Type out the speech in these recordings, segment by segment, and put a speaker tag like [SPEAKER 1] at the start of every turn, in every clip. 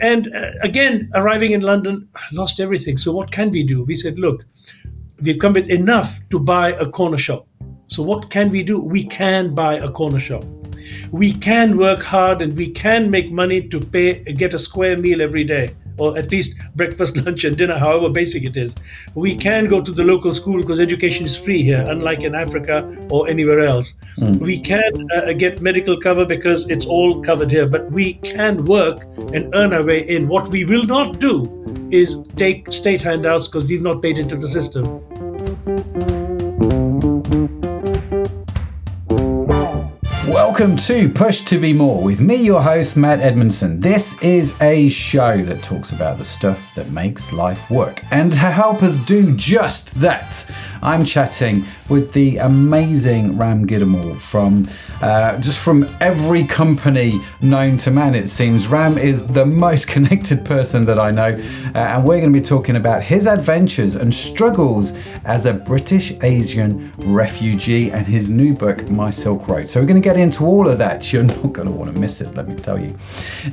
[SPEAKER 1] and uh, again, arriving in London, lost everything. So what can we do? We said, look, we've come with enough to buy a corner shop. So what can we do? We can buy a corner shop. We can work hard and we can make money to pay get a square meal every day or at least breakfast, lunch, and dinner, however basic it is. We can go to the local school because education is free here, unlike in Africa or anywhere else. Mm. We can uh, get medical cover because it's all covered here, but we can work and earn our way in. What we will not do is take state handouts because we've not paid into the system.
[SPEAKER 2] Welcome to Push to Be More with me, your host, Matt Edmondson. This is a show that talks about the stuff that makes life work. And to help us do just that, I'm chatting with the amazing Ram Gidoomal from uh, just from every company known to man, it seems. Ram is the most connected person that I know, uh, and we're going to be talking about his adventures and struggles as a British Asian refugee and his new book, My Silk Road. So we're going to get into all of that. You're not going to want to miss it, let me tell you.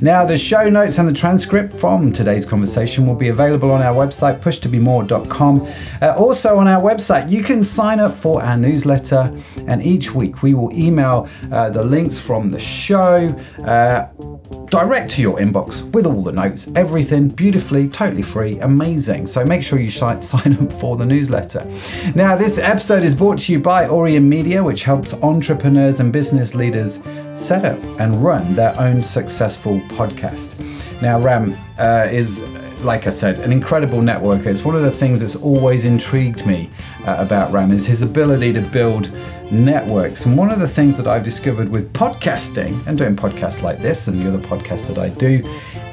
[SPEAKER 2] Now, the show notes and the transcript from today's conversation will be available on our website, pushtobemore.com. Uh, also, on our website, you can sign up for our newsletter, and each week we will email uh, the links from the show. Uh, direct to your inbox with all the notes, everything beautifully, totally free, amazing. So make sure you sign up for the newsletter. Now, this episode is brought to you by Aurion Media, which helps entrepreneurs and business leaders set up and run their own successful podcast. Now, Ram uh, is like I said, an incredible networker. It's one of the things that's always intrigued me uh, about Ram is his ability to build networks. And one of the things that I've discovered with podcasting and doing podcasts like this and the other podcasts that I do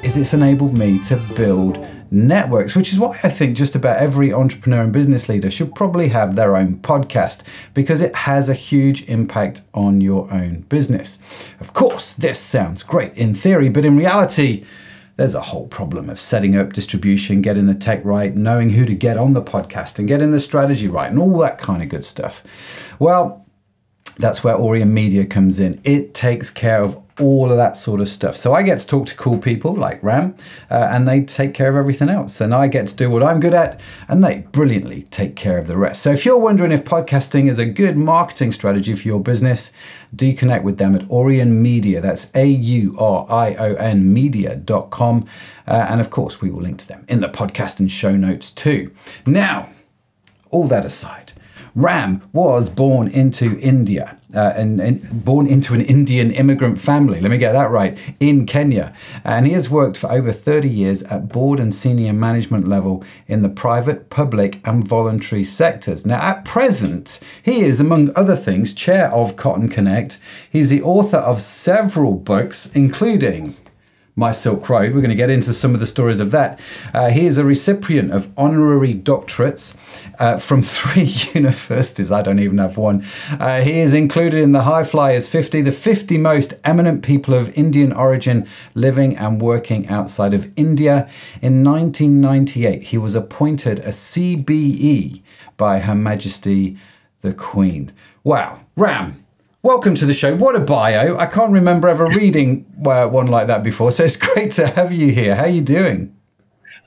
[SPEAKER 2] is it's enabled me to build networks, which is why I think just about every entrepreneur and business leader should probably have their own podcast because it has a huge impact on your own business. Of course, this sounds great in theory, but in reality, there's a whole problem of setting up distribution, getting the tech right, knowing who to get on the podcast, and getting the strategy right, and all that kind of good stuff. Well, that's where Aurion Media comes in. It takes care of all of that sort of stuff. So I get to talk to cool people like Ram, uh, and they take care of everything else. And I get to do what I'm good at, and they brilliantly take care of the rest. So if you're wondering if podcasting is a good marketing strategy for your business, do connect with them at Aurion Media. That's A U R I O N media.com. Uh, and of course, we will link to them in the podcast and show notes too. Now, all that aside, Ram was born into India uh, and, and, born into an Indian immigrant family. Let me get that right in Kenya, and he has worked for over 30 years at board and senior management level in the private, public, and voluntary sectors. Now, at present, he is, among other things, chair of Cotton Connect. He's the author of several books, including my Silk Road. We're going to get into some of the stories of that. Uh, he is a recipient of honorary doctorates uh, from three universities. I don't even have one. Uh, he is included in the High Flyers 50, the 50 most eminent people of Indian origin living and working outside of India. In 1998, he was appointed a CBE by Her Majesty the Queen. Wow, Ram, Welcome to the show. What a bio! I can't remember ever reading uh, one like that before, so it's great to have you here. How are you doing?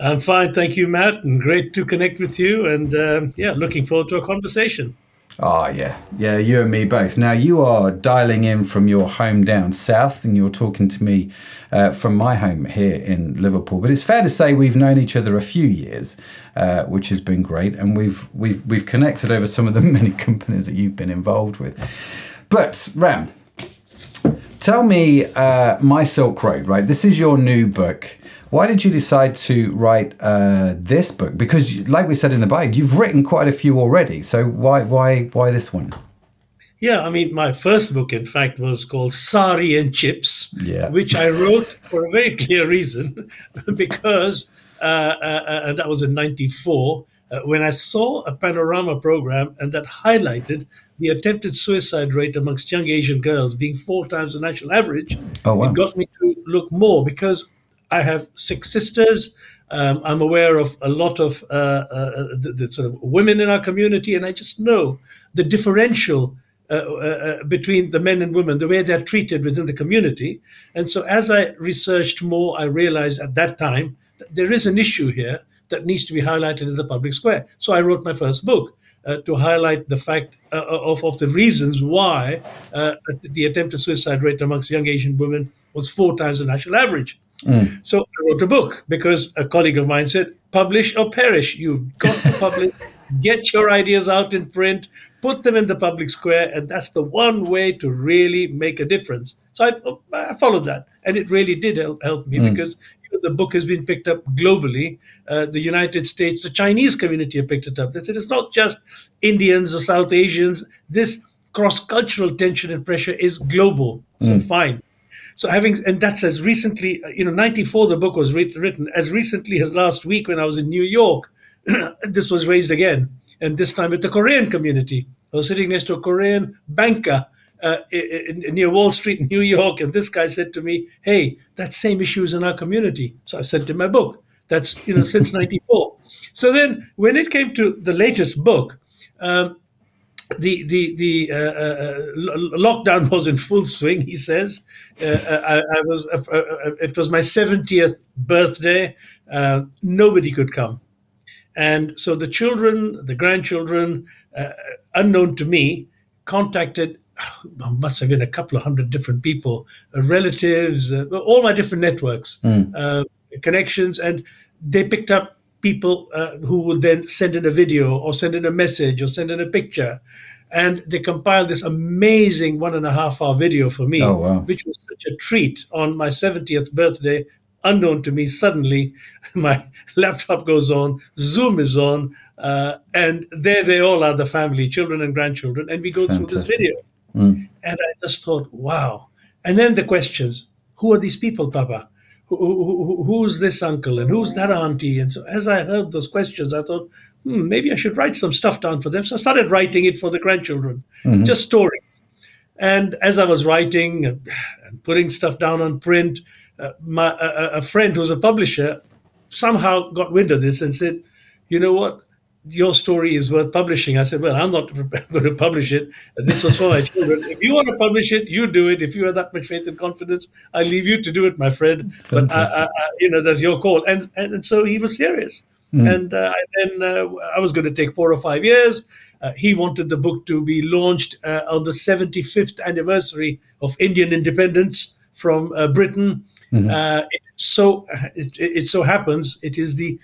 [SPEAKER 1] I'm fine, thank you, Matt, and great to connect with you. And um, yeah, looking forward to a conversation.
[SPEAKER 2] Oh, yeah. Yeah, you and me both. Now, you are dialing in from your home down south, and you're talking to me uh, from my home here in Liverpool. But it's fair to say we've known each other a few years, uh, which has been great. And we've, we've, we've connected over some of the many companies that you've been involved with. But Ram, tell me, uh, My Silk Road, right? This is your new book. Why did you decide to write uh, this book? Because, like we said in the bio, you've written quite a few already. So why, why, why this one?
[SPEAKER 1] Yeah, I mean, my first book, in fact, was called Sari and Chips, yeah. which I wrote for a very clear reason, because, uh, uh, and that was in '94, uh, when I saw a panorama program and that highlighted the attempted suicide rate amongst young Asian girls being four times the national average, oh, wow. it got me to look more because I have six sisters. Um, I'm aware of a lot of uh, uh, the, the, sort of women in our community, and I just know the differential uh, uh, uh, between the men and women, the way they're treated within the community. And so, as I researched more, I realized at that time that there is an issue here that needs to be highlighted in the public square. So, I wrote my first book. Uh, to highlight the fact uh, of, of the reasons why uh, the attempted suicide rate amongst young Asian women was four times the national average. Mm. So I wrote a book because a colleague of mine said, publish or perish. You've got to publish, get your ideas out in print, put them in the public square, and that's the one way to really make a difference. So I, I followed that, and it really did help, help me mm. because the book has been picked up globally. Uh, the United States, the Chinese community have picked it up. They said it's not just Indians or South Asians. This cross-cultural tension and pressure is global. So mm. fine. So having, and that's as recently, you know, 94, the book was written. As recently as last week when I was in New York, this was raised again. And this time with the Korean community. I was sitting next to a Korean banker uh, near Wall Street in New York. And this guy said to me, hey, that same issue is in our community. So I sent him my book. That's, you know, since 94. So then when it came to the latest book, um, the the the uh, uh, lockdown was in full swing. He says, uh, uh I, I, was uh, uh, it was my seventieth birthday. nobody could come, and so the children, the grandchildren, unknown to me, contacted. Must have been a couple of hundred different people, relatives, all my different networks, mm. connections, and they picked up people uh, who would then send in a video or send in a message or send in a picture. And they compiled this amazing one and a half hour video for me, oh, wow. which was such a treat on my 70th birthday. Unknown to me, suddenly my laptop goes on, Zoom is on, uh, and there they all are the family, children and grandchildren, and we go Fantastic. through this video. Mm. And I just thought, wow. And then the questions who are these people, Papa? who, who's this uncle and who's that auntie? And so as I heard those questions, I thought, hmm, maybe I should write some stuff down for them. So I started writing it for the grandchildren, mm-hmm. just stories. And as I was writing and putting stuff down on print, uh, my, a, a friend who's a publisher somehow got wind of this and said, you know what? Your story is worth publishing. I said, well, I'm not going to publish it. This was for my children. If you want to publish it, you do it. If you have that much faith and confidence, I leave you to do it, my friend. Fantastic. But I, I, you know, that's your call. And and, so he was serious. Mm. And uh, then uh, I was going to take four or five years. Uh, he wanted the book to be launched uh, on the 75th anniversary of Indian independence from uh, Britain. Mm-hmm. Uh, it, so it, it so happens it is the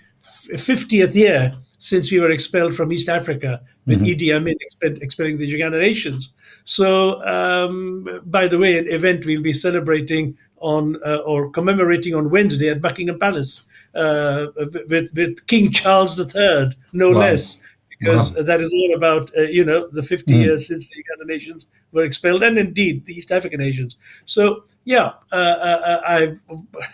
[SPEAKER 1] 50th year since we were expelled from East Africa with mm-hmm. Idi Amin expelling the Ugandan Asians. So, um, by the way, an event we'll be celebrating on uh, or commemorating on Wednesday at Buckingham Palace uh, with, with King Charles III, no wow. less. Because wow. that is all about, uh, you know, the 50 mm. years since the Ugandan Asians were expelled, and indeed the East African nations. So yeah, uh, uh, I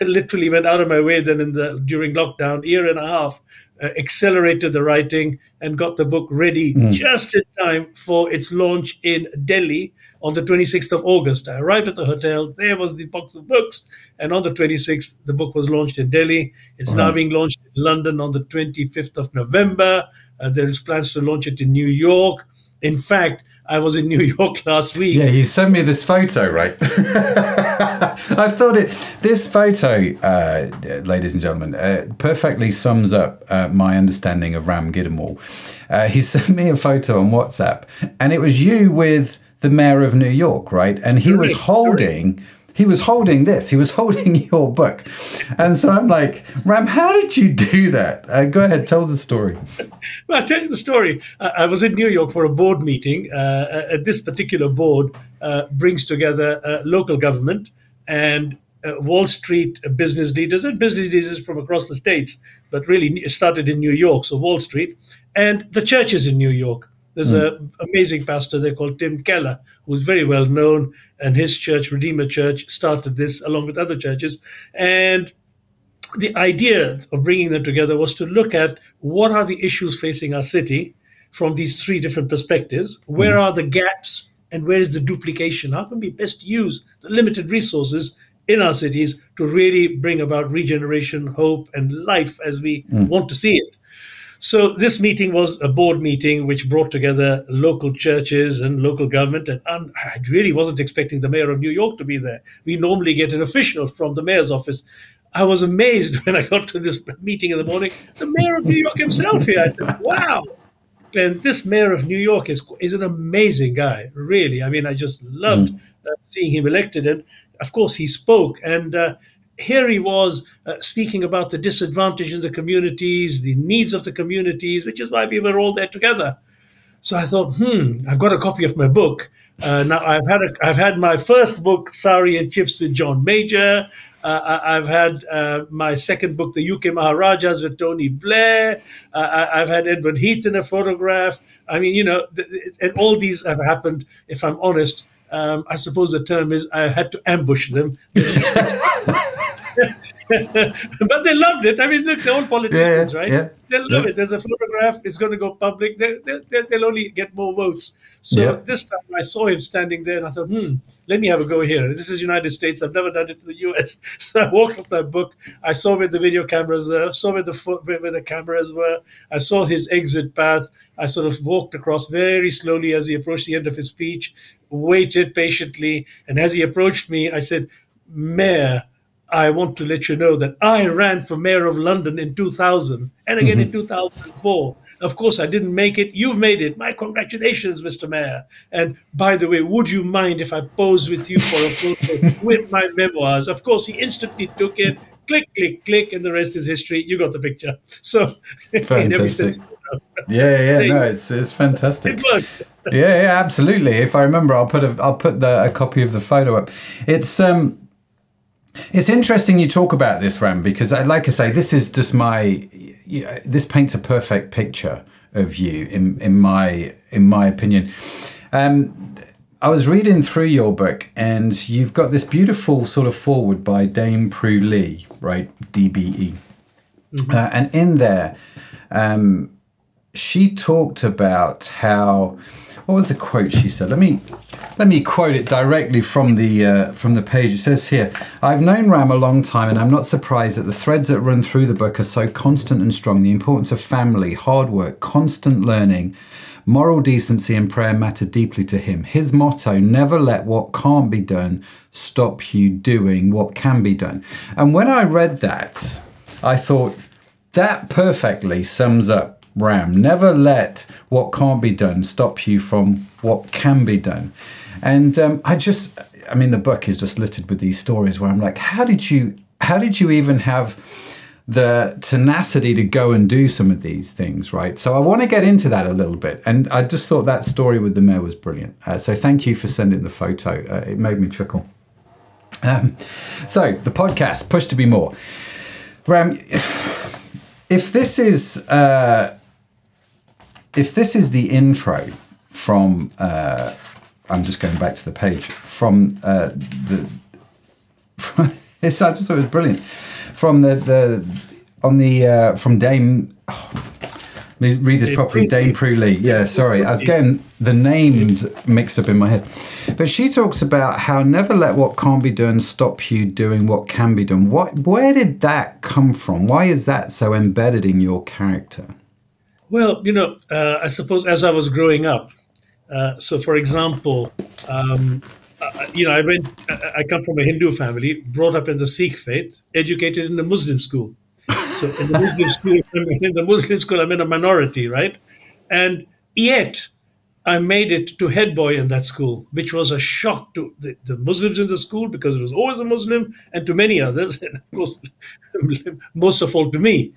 [SPEAKER 1] literally went out of my way then in the during lockdown, year and a half, uh, accelerated the writing and got the book ready mm. just in time for its launch in Delhi on the 26th of August. I arrived at the hotel. There was the box of books. And on the 26th, the book was launched in Delhi. It's now being launched in London on the 25th of November. Uh, there is plans to launch it in New York. In fact, I was in New York last week.
[SPEAKER 2] Yeah, you sent me this photo, right? I thought it. This photo, uh, ladies and gentlemen, uh, perfectly sums up uh, my understanding of Ram Gidoomal. Uh, he sent me a photo on WhatsApp, and it was you with the mayor of New York, right? And he was holding he was holding this. He was holding your book. And so I'm like, Ram, how did you do that? Uh, go ahead, tell the story.
[SPEAKER 1] well, I'll tell you the story. Uh, I was in New York for a board meeting. Uh, uh this particular board uh, brings together uh, local government and Wall Street business leaders and business leaders from across the states, but really started in New York, so Wall Street, and the churches in New York. There's mm. an amazing pastor there called Tim Keller, who's very well known, and his church, Redeemer Church, started this along with other churches. And the idea of bringing them together was to look at what are the issues facing our city from these three different perspectives. Where mm. are the gaps and where is the duplication? How can we best use the limited resources in our cities to really bring about regeneration, hope, and life as we mm. want to see it? So this meeting was a board meeting which brought together local churches and local government. And um, I really wasn't expecting the mayor of New York to be there. We normally get an official from the mayor's office. I was amazed when I got to this meeting in the morning. The mayor of New York himself here. I said, "Wow!" And this mayor of New York is is an amazing guy. Really, I mean, I just loved mm. uh, seeing him elected. And of course, he spoke and. Uh, here he was uh, speaking about the disadvantages of the communities, the needs of the communities, which is why we were all there together. So I thought, hmm, I've got a copy of my book. Uh, now I've had a, I've had my first book, Sari and Chips with John Major. Uh, I've had uh, my second book, The UK Maharajas with Tony Blair. Uh, I've had Edward Heath in a photograph. I mean, you know, th- and all these have happened, if I'm honest. Um, I suppose the term is I had to ambush them. but they loved it. I mean, they're all politicians, yeah, right? Yeah, they love yeah. it. There's a photograph. It's going to go public. They, they, they'll only get more votes. So this time I saw him standing there and I thought, hmm, let me have a go here. This is United States. I've never done it in the US. So I walked up that book. I saw where the video cameras were. I saw where the where the cameras were. I saw his exit path. I sort of walked across very slowly as he approached the end of his speech, waited patiently, and as he approached me, I said, Mayor, I want to let you know that I ran for mayor of London in 2000 and again mm-hmm. in 2004. Of course, I didn't make it. You've made it. My congratulations, Mr. Mayor. And by the way, would you mind if I pose with you for a photo with my memoirs? Of course, he instantly took it. Click, click, click, and the rest is history. You got the picture. So,
[SPEAKER 2] fantastic. yeah, yeah, no, it's it's fantastic. It yeah, yeah, absolutely. If I remember, I'll put a I'll put the, a copy of the photo up. It's um it's interesting you talk about this, Ram, because I, like I say, this is just my. this paints a perfect picture of you, in in my in my opinion. Um, I was reading through your book, and you've got this beautiful sort of forward by Dame Prue Leith, right? DBE, mm-hmm. uh, and in there, um, she talked about how what was the quote she said? Let me let me quote it directly from the uh, from the page. It says here, "I've known Ram a long time, and I'm not surprised that the threads that run through the book are so constant and strong. The importance of family, hard work, constant learning." Moral decency and prayer matter deeply to him. His motto, never let what can't be done stop you doing what can be done. And when I read that, I thought that perfectly sums up Ram. Never let what can't be done stop you from what can be done. And um, I just, I mean, the book is just littered with these stories where I'm like, how did you, how did you even have the tenacity to go and do some of these things, right? So I want to get into that a little bit. And I just thought that story with the mayor was brilliant. Uh, so thank you for sending the photo. Uh, it made me chuckle. Um, so the podcast, Push to Be More. Ram, if this is uh, if this is the intro from, uh, I'm just going back to the page from uh, the. it's I just thought it was brilliant from the the on the uh, from Dame. Oh, let me read this properly. Dame Prue Leith. Yeah, sorry. I was getting the named mixed up in my head. But she talks about how never let what can't be done stop you doing what can be done. What, where did that come from? Why is that so embedded in your character?
[SPEAKER 1] Well, you know, uh, I suppose as I was growing up, uh, so for example, um, uh, you know, I went, I come from a Hindu family, brought up in the Sikh faith, educated in the Muslim school. So in the Muslim school, in the Muslim school, I'm in a minority, right? And yet, I made it to head boy in that school, which was a shock to the, the, Muslims in the school because it was always a Muslim and to many others, and of course, most of all to me.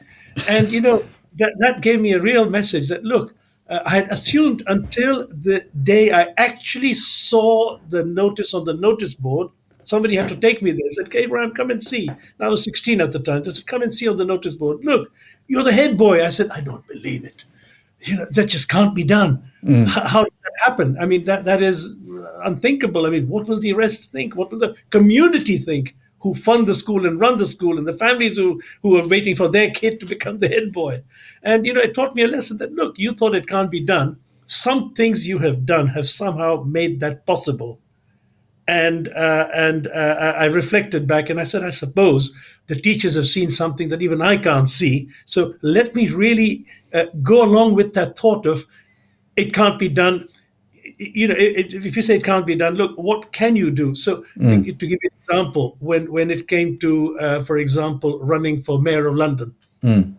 [SPEAKER 1] And you know, that, that gave me a real message that look, uh, I had assumed until the day I actually saw the notice on the notice board. Somebody had to take me there. I said, "Okay, Abraham, come and see." And I was 16 at the time. They said, "Come and see on the notice board. Look, you're the head boy." I said, "I don't believe it. You know that just can't be done. Mm. How, how did that happen? I mean, that that is unthinkable. I mean, what will the rest think? What will the community think?" Who fund the school and run the school and the families who, who are waiting for their kid to become the head boy. And, you know, it taught me a lesson that, look, you thought it can't be done. Some things you have done have somehow made that possible. and uh, and uh, I reflected back and I said, I suppose the teachers have seen something that even I can't see. So let me really uh, go along with that thought of it can't be done. You know, it, if you say it can't be done, look, what can you do? So, mm. to give you an example, when when it came to, uh, for example, running for mayor of London, mm.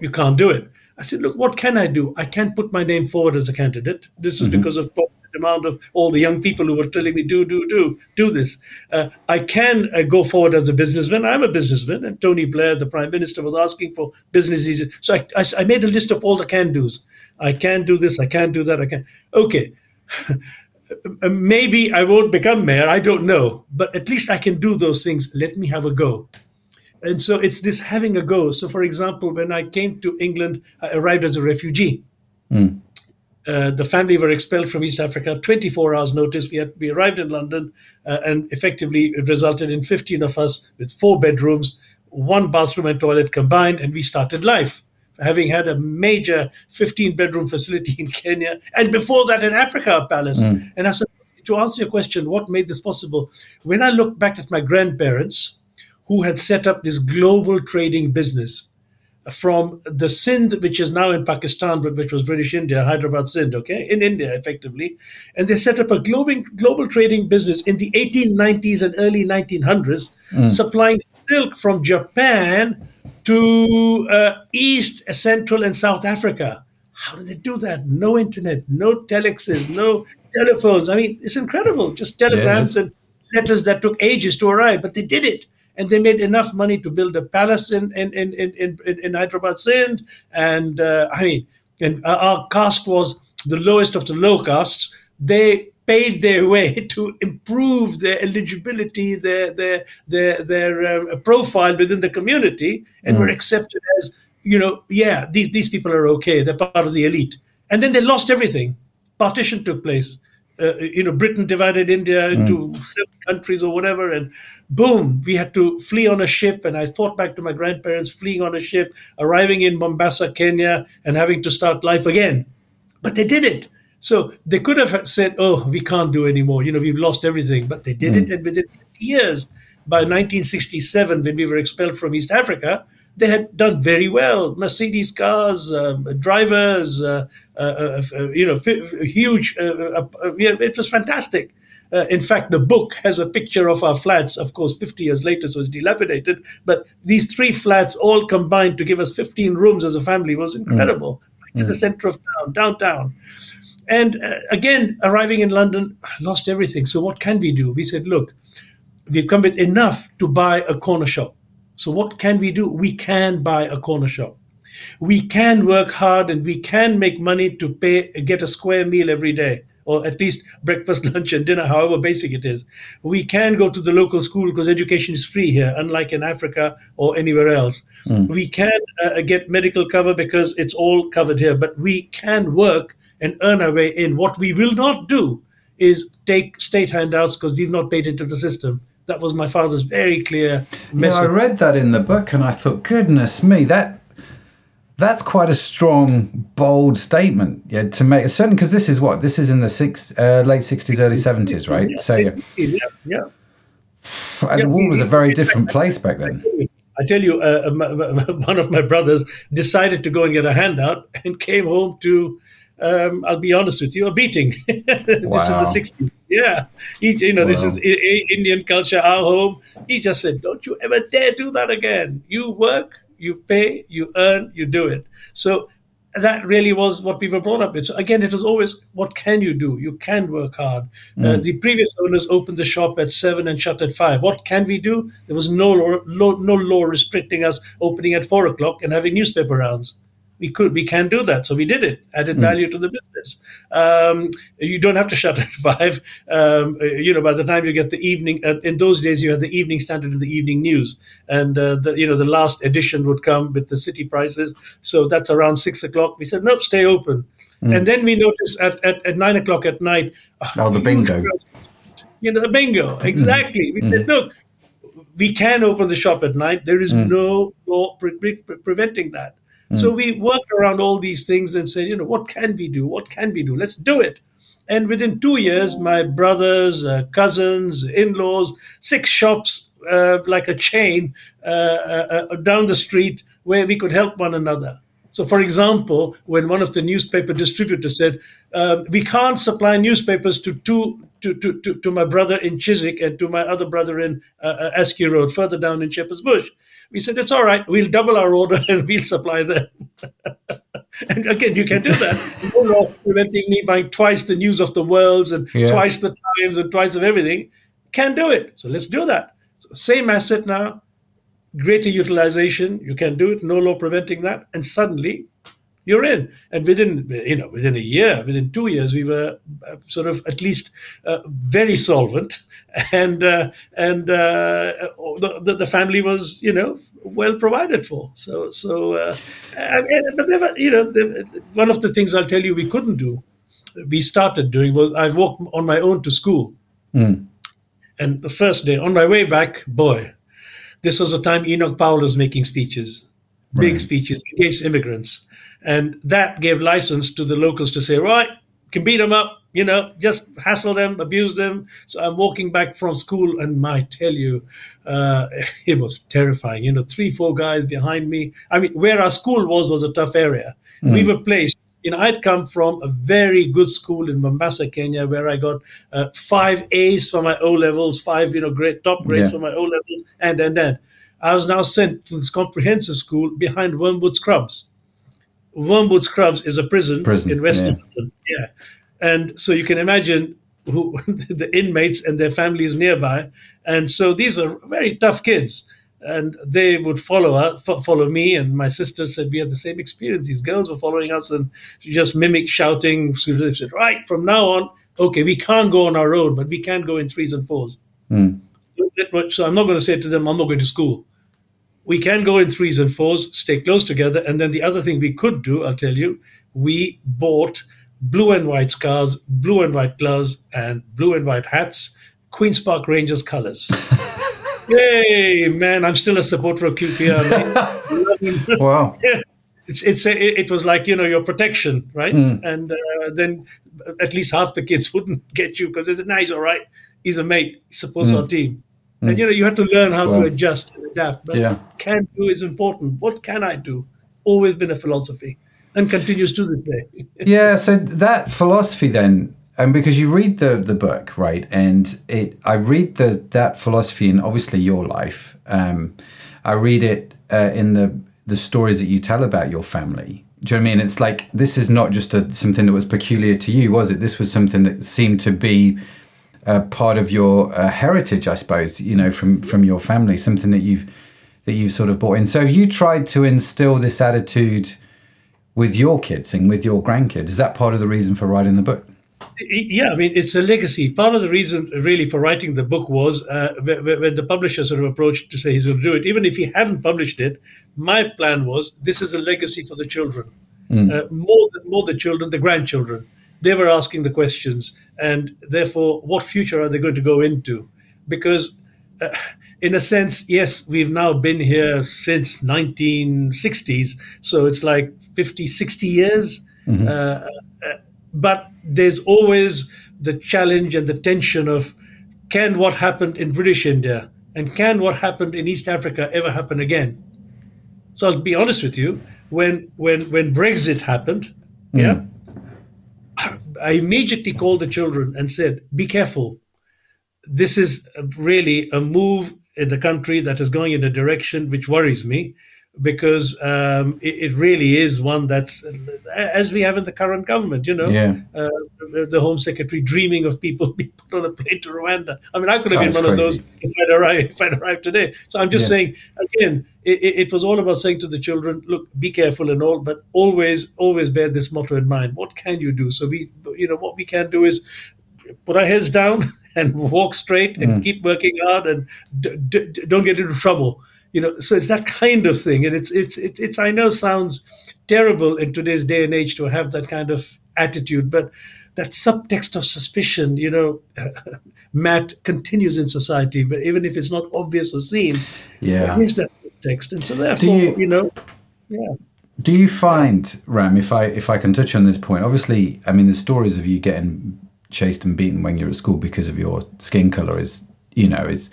[SPEAKER 1] you can't do it. I said, look, what can I do? I can't put my name forward as a candidate. This is mm-hmm. because of the demand of all the young people who were telling me, do, do, do, do this. Uh, I can uh, go forward as a businessman. I'm a businessman. And Tony Blair, the prime minister, was asking for business. So I, I, I made a list of all the can do's. I can do this. I can do that. I can. Okay. Maybe I won't become mayor. I don't know. But at least I can do those things. Let me have a go. And so it's this having a go. So, for example, when I came to England, I arrived as a refugee. Mm. Uh, the family were expelled from East Africa. 24 hours notice. We had we arrived in London, uh, and effectively it resulted in 15 of us with four bedrooms, one bathroom and toilet combined, and we started life. Having had a major 15 bedroom facility in Kenya, and before that in Africa, a palace. Mm. And I said, to answer your question, what made this possible? When I look back at my grandparents, who had set up this global trading business, from the Sindh, which is now in Pakistan, but which was British India, Hyderabad Sindh, okay, in India effectively. And they set up a global, global trading business in the 1890s and early 1900s, mm. supplying silk from Japan to uh, East, Central, and South Africa. How did they do that? No internet, no telexes, no telephones. I mean, it's incredible. Just telegrams yeah, and letters that took ages to arrive, but they did it and they made enough money to build a palace in in in in, in, in Hyderabad, Sindh. And uh, I mean, and our caste was the lowest of the low castes. They paid their way to improve their eligibility, their their their their uh, profile within the community, and mm. were accepted as you know, yeah, these these people are okay. They're part of the elite. And then they lost everything. Partition took place. Uh, you know, Britain divided India into mm. seven countries or whatever, and boom, we had to flee on a ship. And I thought back to my grandparents fleeing on a ship, arriving in Mombasa, Kenya, and having to start life again. But they did it. So they could have said, oh, we can't do anymore. You know, we've lost everything. But they did mm. it. And within years, by 1967, when we were expelled from East Africa, they had done very well. Mercedes cars, uh, drivers, uh, uh, uh, uh you know, huge. Uh, it was fantastic. Uh, in fact, the book has a picture of our flats, of course, 50 years later, so it's dilapidated. But these three flats all combined to give us 15 rooms as a family was incredible. Mm. In the mm. center of town, downtown. And uh, again, arriving in London, lost everything. So what can we do? We said, look, we've come with enough to buy a corner shop. So what can we do? We can buy a corner shop. We can work hard and we can make money to pay get a square meal every day or at least breakfast, lunch, and dinner, however basic it is. We can go to the local school because education is free here, unlike in Africa or anywhere else. Mm. We can uh, get medical cover because it's all covered here, but we can work and earn our way in. What we will not do is take state handouts because we've not paid into the system. That was my father's very clear message.
[SPEAKER 2] Yeah, I read that in the book and I thought, goodness me, that that's quite a strong, bold statement. Yeah, to make certain because this is what this is in the six, uh, late sixties, early seventies, right?
[SPEAKER 1] Yeah. So yeah, yeah, yeah.
[SPEAKER 2] And the world was a very different place back then.
[SPEAKER 1] I tell you, uh, one of my brothers decided to go and get a handout and came home to. Um, I'll be honest with you, a beating. this wow. is the 60s. Yeah. He, you know, wow. this is Indian culture, our home. He just said, Don't you ever dare do that again. You work, you pay, you earn, you do it. So that really was what we were brought up with. So again, it was always, what can you do? You can work hard. Uh, mm. Uh, the previous owners opened the shop at seven and shut at five. What can we do? There was no law, no law restricting us opening at four o'clock and having newspaper rounds we could we can do that so we did it added mm. value to the business um, you don't have to shut at five um, you know by the time you get the evening uh, in those days you had the evening standard and the evening news and uh, the you know the last edition would come with the city prices so that's around six o'clock we said no stay open mm. and then we noticed at, at, at nine o'clock at night
[SPEAKER 2] oh the bingo
[SPEAKER 1] you know the bingo hmm. exactly mm. we said hmm. look we can open the shop at night. There is mm. no law pre- pre- preventing that. So mm. we worked around all these things and said, you know, what can we do? What can we do? Let's do it. And within two years, my brothers, uh, cousins, in laws, six shops uh, like a chain uh, uh, uh, down the street where we could help one another. So, for example, when one of the newspaper distributors said, uh, We can't supply newspapers to two. To, to, to, to my brother in Chiswick and to my other brother in uh, Askew Road, further down in Shepherd's Bush. We said, It's all right, we'll double our order and we'll supply them. and again, you can do that. No law preventing me buying twice the news of the worlds and
[SPEAKER 2] Yeah.
[SPEAKER 1] twice the times and twice of everything. Can do it. So let's do that. Same asset now, greater utilization. You can do it. No law preventing that. And suddenly, you're in. And within you know within a year, within two years, we were uh, sort of at least uh, very solvent, and uh, and uh, the, the the family was you know well provided for. So so, uh, I mean, but never you know the, one of the things I'll tell you we couldn't do, we started doing was I walked on my own to school. And the first day, on my way back, boy, this was the time Enoch Powell was making speeches, big speeches against immigrants. And that gave license to the locals to say, right, can beat them up, you know, just hassle them, abuse them. So I'm walking back from school, and I tell you, uh, it was terrifying. You know, three, four guys behind me. I mean, where our school was was a tough area. We were placed you know, I'd come from a very good school in Mombasa, Kenya, where I got uh, five A's for my O levels, five, you know, great top grades
[SPEAKER 2] Yeah.
[SPEAKER 1] for my O levels, and and then I was now sent to this comprehensive school behind Wormwood Scrubs. Wormwood Scrubs is a prison,
[SPEAKER 2] Prison,
[SPEAKER 1] in West
[SPEAKER 2] yeah.
[SPEAKER 1] London, yeah, and so you can imagine who the inmates and their families nearby, and so these were very tough kids and they would follow us, fo- follow me, and my sister said we had the same experience. These girls were following us and she just mimic shouting. So they said, right from now on, okay, we can't go on our own, but we can go in threes and fours. Hmm. So I'm not going to say to them, I'm not going to school. We can go in threes and fours, stay close together, and then the other thing we could do, I'll tell you, we bought blue and white scarves, blue and white gloves, and blue and white hats, Queens Park Rangers colors. Yay, man! I'm still a supporter of QPR.
[SPEAKER 2] Wow.
[SPEAKER 1] it's it's a, it was like you know your protection, right? And uh, then at least half the kids wouldn't get you because they said, "Nah, he's all right. He's a mate. He supports our team." And you know you have to learn how
[SPEAKER 2] Wow.
[SPEAKER 1] to adjust and adapt. But
[SPEAKER 2] Yeah.
[SPEAKER 1] can do is important. What can I do? Always been a philosophy, and continues to this day.
[SPEAKER 2] yeah so that philosophy then and because you read the the book right and it i read the that philosophy in obviously your life um i read it uh, in the the stories that you tell about your family do you know what i mean it's like this is not just a, something that was peculiar to you was it this was something that seemed to be uh, part of your uh, heritage i suppose you know from from your family something that you've that you've sort of brought in so you tried to instill this attitude with your kids and with your grandkids. Is that part of the reason for writing the book?
[SPEAKER 1] Yeah, I mean, it's a legacy. Part of the reason, really, for writing the book was uh, when the publisher sort of approached to say he's going to do it. Even if he hadn't published it, my plan was this is a legacy for the children. Uh, more than more the children, the grandchildren. They were asking the questions, and therefore, what future are they going to go into? Because, uh, in a sense, yes, we've now been here since 1960s, so it's like 50, 60 years. Uh, but there's always the challenge and the tension of can what happened in British India and can what happened in East Africa ever happen again? So I'll be honest with you, when when when Brexit happened, yeah, I immediately called the children and said, "Be careful. This is really a move in the country that is going in a direction which worries me." Because um, it, it really is one that's, as we have in the current government, you know,
[SPEAKER 2] Yeah.
[SPEAKER 1] uh, the- the Home Secretary dreaming of people being put on a plane to Rwanda. I mean, I could have
[SPEAKER 2] Oh,
[SPEAKER 1] been one of those if I'd arrived, if I'd arrived today. So I'm just
[SPEAKER 2] Yeah.
[SPEAKER 1] saying, again, it, it was all about saying to the children, look, be careful and all, but always, always bear this motto in mind. What can you do? So we, you know, what we can do is put our heads down and walk straight and
[SPEAKER 2] Mm.
[SPEAKER 1] keep working hard and d- d- d- don't get into trouble. You know, so it's that kind of thing, and it's it's it's, it's I know sounds terrible in today's day and age to have that kind of attitude, but that subtext of suspicion, you know, Matt continues in society, but even if it's not obvious or seen,
[SPEAKER 2] Yeah.
[SPEAKER 1] there is that subtext, and so therefore,
[SPEAKER 2] you-
[SPEAKER 1] you, know, yeah.
[SPEAKER 2] Do you find, Ram, if I if I can touch on this point, obviously, I mean, the stories of you getting chased and beaten when you're at school because of your skin color is, you know, is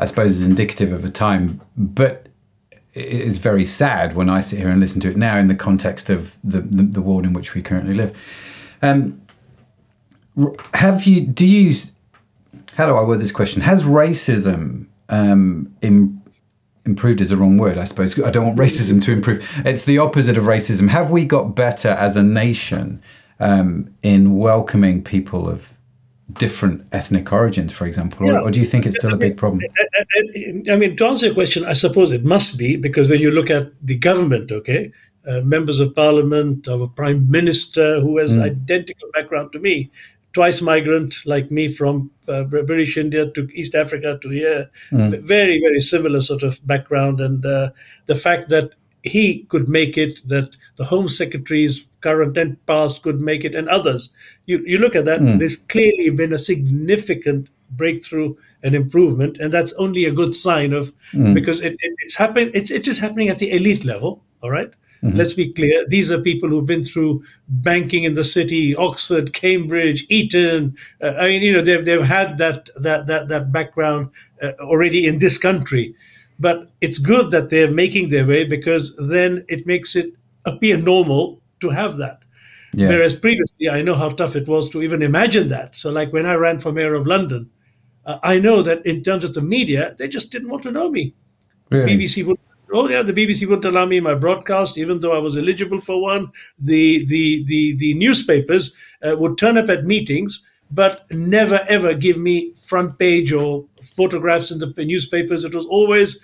[SPEAKER 2] I suppose is indicative of a time, but it is very sad when I sit here and listen to it now in the context of the the, the world in which we currently live. Um, have you? Do you? How do I word this question? Has racism um, Im, improved is a wrong word, I suppose. I don't want racism to improve. It's the opposite of racism. Have we got better as a nation um, in welcoming people of different ethnic origins, for example, or, yeah. or, do you think it's still a big problem?
[SPEAKER 1] I mean, to answer your question, I suppose it must be because when you look at the government, okay, uh, members of parliament, of a prime minister who has mm. identical background to me, twice migrant like me from uh, British India to East Africa to here, mm. very very similar sort of background, and uh, the fact that he could make it, that the Home Secretary's current and past could make it, and others. You you look at that. Mm. There's clearly been a significant breakthrough and improvement, and that's only a good sign of mm. because it, it, it's happening. It's it is happening at the elite level. All right? mm-hmm. Let's be clear. These are people who've been through banking in the city, Oxford, Cambridge, Eton. Uh, I mean, you know, they've they've had that that that that background uh, already in this country. But it's good that they're making their way because then it makes it appear normal to have that. Yeah. Whereas previously, I know how tough it was to even imagine that. So, like when I ran for mayor of London, uh, I know that in terms of the media, they just didn't want to know me. Really? BBC would, oh yeah, the BBC wouldn't allow me my broadcast, even though I was eligible for one. The the the the newspapers uh, would turn up at meetings, but never ever give me front page or photographs in the newspapers. It was always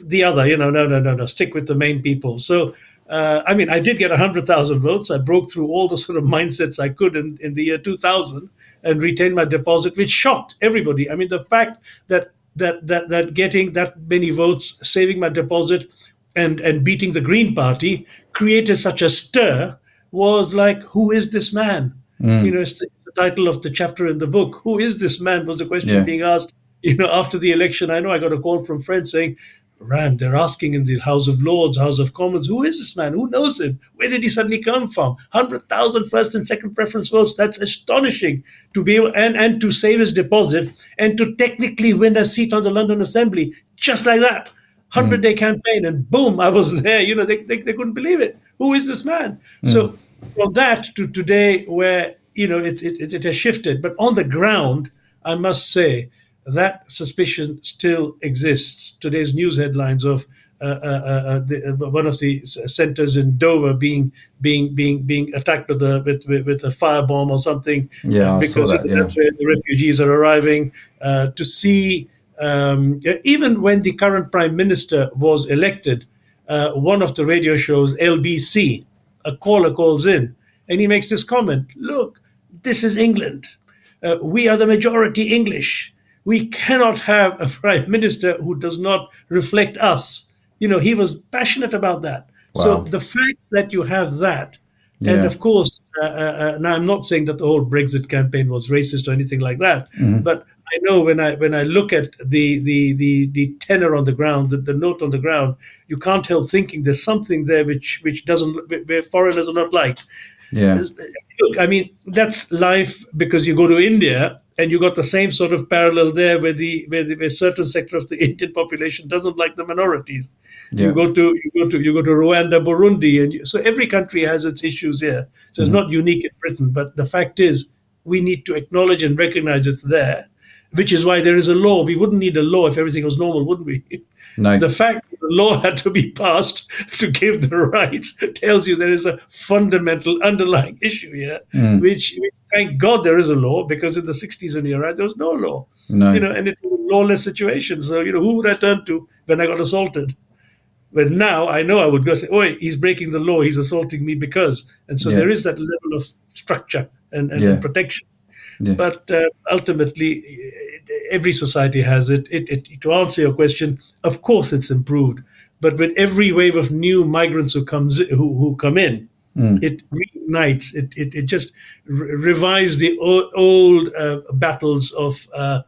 [SPEAKER 1] the other, you know, no, no, no, no, stick with the main people. So. Uh, I mean, I did get 100,000 votes. I broke through all the sort of mindsets I could in, in the year 2000 and retained my deposit, which shocked everybody. I mean, the fact that that that that getting that many votes, saving my deposit, and and beating the Green Party created such a stir was like, who is this man? Mm. You know, it's the, it's the, title of the chapter in the book. Who is this man? Was the question yeah. being asked. You know, after the election, I know I got a call from friends saying, Rand, they're asking in the House of Lords, House of Commons, who is this man? Who knows him? Where did he suddenly come from? 100,000 first and second preference votes. That's astonishing to be able, and, and to save his deposit and to technically win a seat on the London Assembly just like that. 100 day mm. campaign, and boom, I was there. You know, they, they, they couldn't believe it. Who is this man? Mm. So, from that to today, where, you know, it, it, it has shifted. But on the ground, I must say, that suspicion still exists. Today's news headlines of uh, uh, uh, uh the, uh, one of the centers in Dover being being being being attacked with a with, with, with a firebomb or something.
[SPEAKER 2] Yeah,
[SPEAKER 1] because
[SPEAKER 2] that, yeah.
[SPEAKER 1] that's where the refugees are arriving. Uh, to see um, even when the current prime minister was elected, one of the radio shows LBC, a caller calls in and he makes this comment: "Look, this is England. we are the majority English." we cannot have a prime minister who does not reflect us. You know, he was passionate about that. Wow. So the fact that you have that, yeah. and of course, uh, uh, uh, now I'm not saying that the whole Brexit campaign was racist or anything like that, mm-hmm. but I know when I when I look at the the the, the tenor on the ground, the, the note on the ground, you can't help thinking there's something there which which doesn't where foreigners are not liked.
[SPEAKER 2] Yeah.
[SPEAKER 1] Look, I mean that's life because you go to India and you got the same sort of parallel there where the where, the, where certain sector of the Indian population doesn't like the minorities. Yeah. You go to you go to you go to Rwanda, Burundi, and you, so every country has its issues here. So it's mm-hmm. not unique in Britain, but the fact is we need to acknowledge and recognize it's there, which is why there is a law. We wouldn't need a law if everything was normal, wouldn't we?
[SPEAKER 2] No.
[SPEAKER 1] The fact that the law had to be passed to give the rights tells you there is a fundamental underlying issue here, mm. which, which, thank God there is a law because in the 60s when you arrived, there was no law.
[SPEAKER 2] No.
[SPEAKER 1] You know, and it was a lawless situation. So, you know, who would I turn to when I got assaulted? But now I know I would go say, oh, he's breaking the law, he's assaulting me because. And so yeah. there is that level of structure and, and, yeah. and protection. Yeah. But uh, ultimately, every society has it. It, it. To answer your question, of course it's improved. But with every wave of new migrants who comes who, who come in, mm. it reignites. It, it, it just re- revives the old, old uh, battles of uh,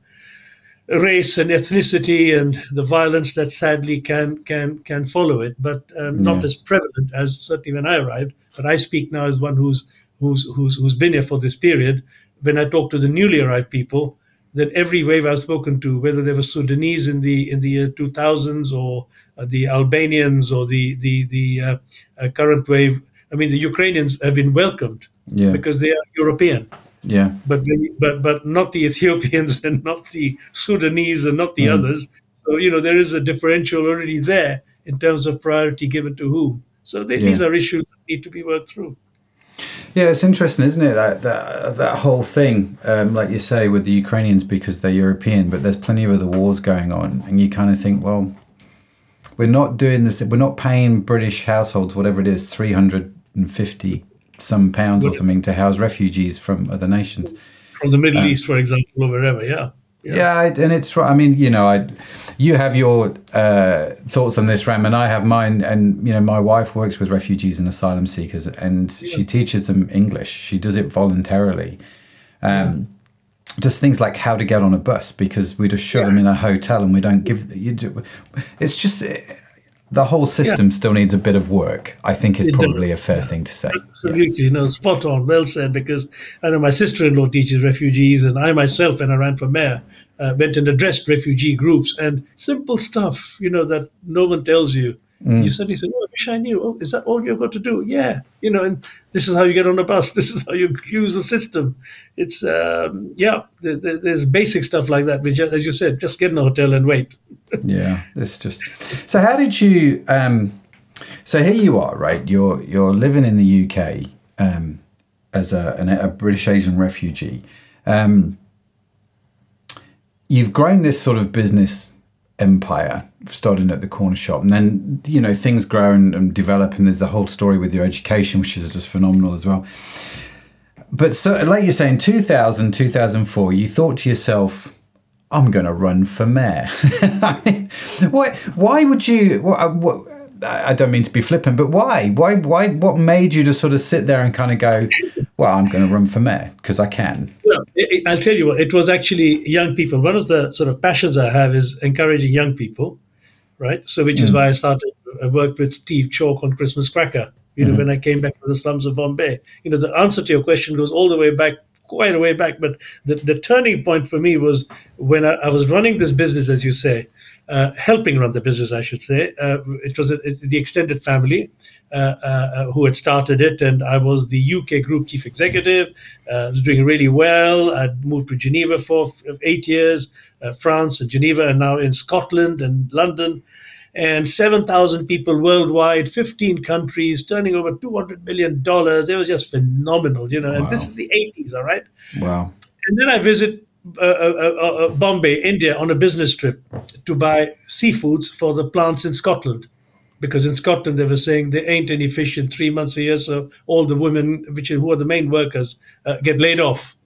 [SPEAKER 1] race and ethnicity and the violence that sadly can can can follow it, but um, not as prevalent as certainly when I arrived. But I speak now as one who's who's who's who's been here for this period when I talk to the newly arrived people, then every wave I've spoken to, whether they were Sudanese in the in the year 2000s or uh, the Albanians or the the the uh, uh, current wave, I mean the Ukrainians have been welcomed
[SPEAKER 2] Yeah.
[SPEAKER 1] because they are European,
[SPEAKER 2] Yeah.
[SPEAKER 1] but they, but but not the Ethiopians and not the Sudanese and not the
[SPEAKER 2] Mm.
[SPEAKER 1] others. So you know there is a differential already there in terms of priority given to whom. So they, these are issues that need to be worked through.
[SPEAKER 2] Yeah, it's interesting, isn't it? That that, that whole thing, um, like you say, with the Ukrainians because they're European, but there's plenty of other wars going on, and you kind of think, well, we're not doing this. We're not paying British households whatever it is, three hundred and fifty some pounds or something to house refugees from other nations.
[SPEAKER 1] From the Middle East, for example, or wherever, yeah.
[SPEAKER 2] Yeah, I, and it's right. I mean, you know, I, you have your uh, thoughts on this, Ram, and I have mine. And you know, my wife works with refugees and asylum seekers, and she teaches them English. She does it voluntarily. Um, Just things like how to get on a bus because we just shove them in a hotel and we don't give. You it's just the whole system still needs a bit of work. I think is
[SPEAKER 1] It does.
[SPEAKER 2] probably a fair thing to say. Yes.
[SPEAKER 1] Absolutely, no, spot on, well said. Because I know my sister-in-law teaches refugees, and I myself, when I ran for mayor, uh, went and addressed refugee groups and simple stuff, you know, that no one tells you. You suddenly say, "Oh, I wish I knew." Oh, is that all you've got to do? Yeah, you know, and this is how you get on a bus. This is how you use the system. It's um, yeah, there, there, there's basic stuff like that. Which, as you said, just get in a hotel and wait.
[SPEAKER 2] yeah it's just so how did you um so here you are right you're you're living in the uk um as a, an, a british asian refugee um you've grown this sort of business empire starting at the corner shop and then you know things grow and, and develop and there's the whole story with your education which is just phenomenal as well but so like you say in 2000 2004 you thought to yourself I'm going to run for mayor. Why? Why would you? What, what, I don't mean to be flippant, but why? Why? Why? What made you to sort of sit there and kind of go, "Well, I'm going to run for mayor because I can."
[SPEAKER 1] It, I'll tell you what, it was actually young people. One of the sort of passions I have is encouraging young people, right? So, which is why I started, I worked with Steve Chalke on Christmas Cracker, you know, when I came back from the slums of Bombay. You know, the answer to your question goes all the way back, quite a way back. But the, the turning point for me was when I, I was running this business, as you say, uh, helping run the business, I should say. Uh, it was a, it- the extended family uh, uh, who had started it, and I was the UK group chief executive. Uh, I was doing really well. I'd moved to Geneva for eight years, uh, France and Geneva, and now in Scotland and London. And 7,000 people worldwide, 15 countries, turning over $200 million. It was just phenomenal, you know. And this is the 80s, all right?
[SPEAKER 2] Wow.
[SPEAKER 1] And then I visit uh, uh, uh, uh, Bombay, India, on a business trip to buy seafoods for the plants in Scotland. Because in Scotland they were saying there ain't any fish in three months a year, so all the women, which are, who are the main workers, uh, get laid off.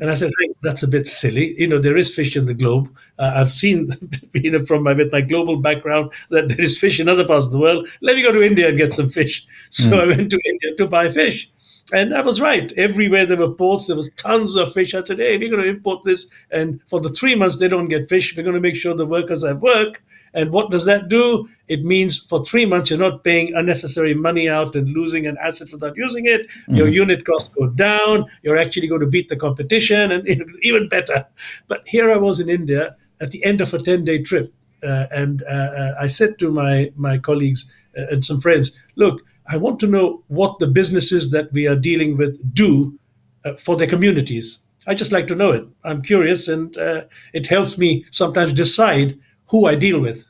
[SPEAKER 1] And I said, hey, that's a bit silly. You know, there is fish in the globe. Uh, I've seen, you know, from my with my global background that there is fish in other parts of the world. Let me go to India and get some fish. So I went to India to buy fish. And I was right. Everywhere there were ports, there was tons of fish. I said, hey, we're going to import this. And for the three months they don't get fish, we're going to make sure the workers have work. And what does that do? It means for three months you're not paying unnecessary money out and losing an asset without using it. Your unit costs go down. You're actually going to beat the competition and even better. But here I was in India at the end of a 10 day trip. Uh, and uh, uh, I said to my, my colleagues uh, and some friends, look, I want to know what the businesses that we are dealing with do uh, for their communities. I just like to know it. I'm curious, and uh, it helps me sometimes decide who I deal with.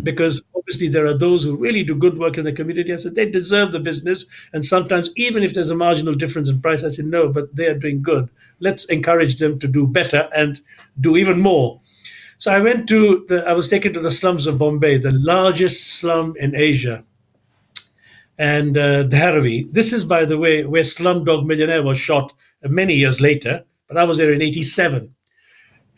[SPEAKER 1] Because obviously there are those who really do good work in the community. I said they deserve the business, and sometimes even if there's a marginal difference in price, I said no, but they are doing good. Let's encourage them to do better and do even more. So I went to the. I was taken to the slums of Bombay, the largest slum in Asia and uh, Dharavi. This is, by the way, where Slumdog Millionaire was shot many years later, but I was there in 87.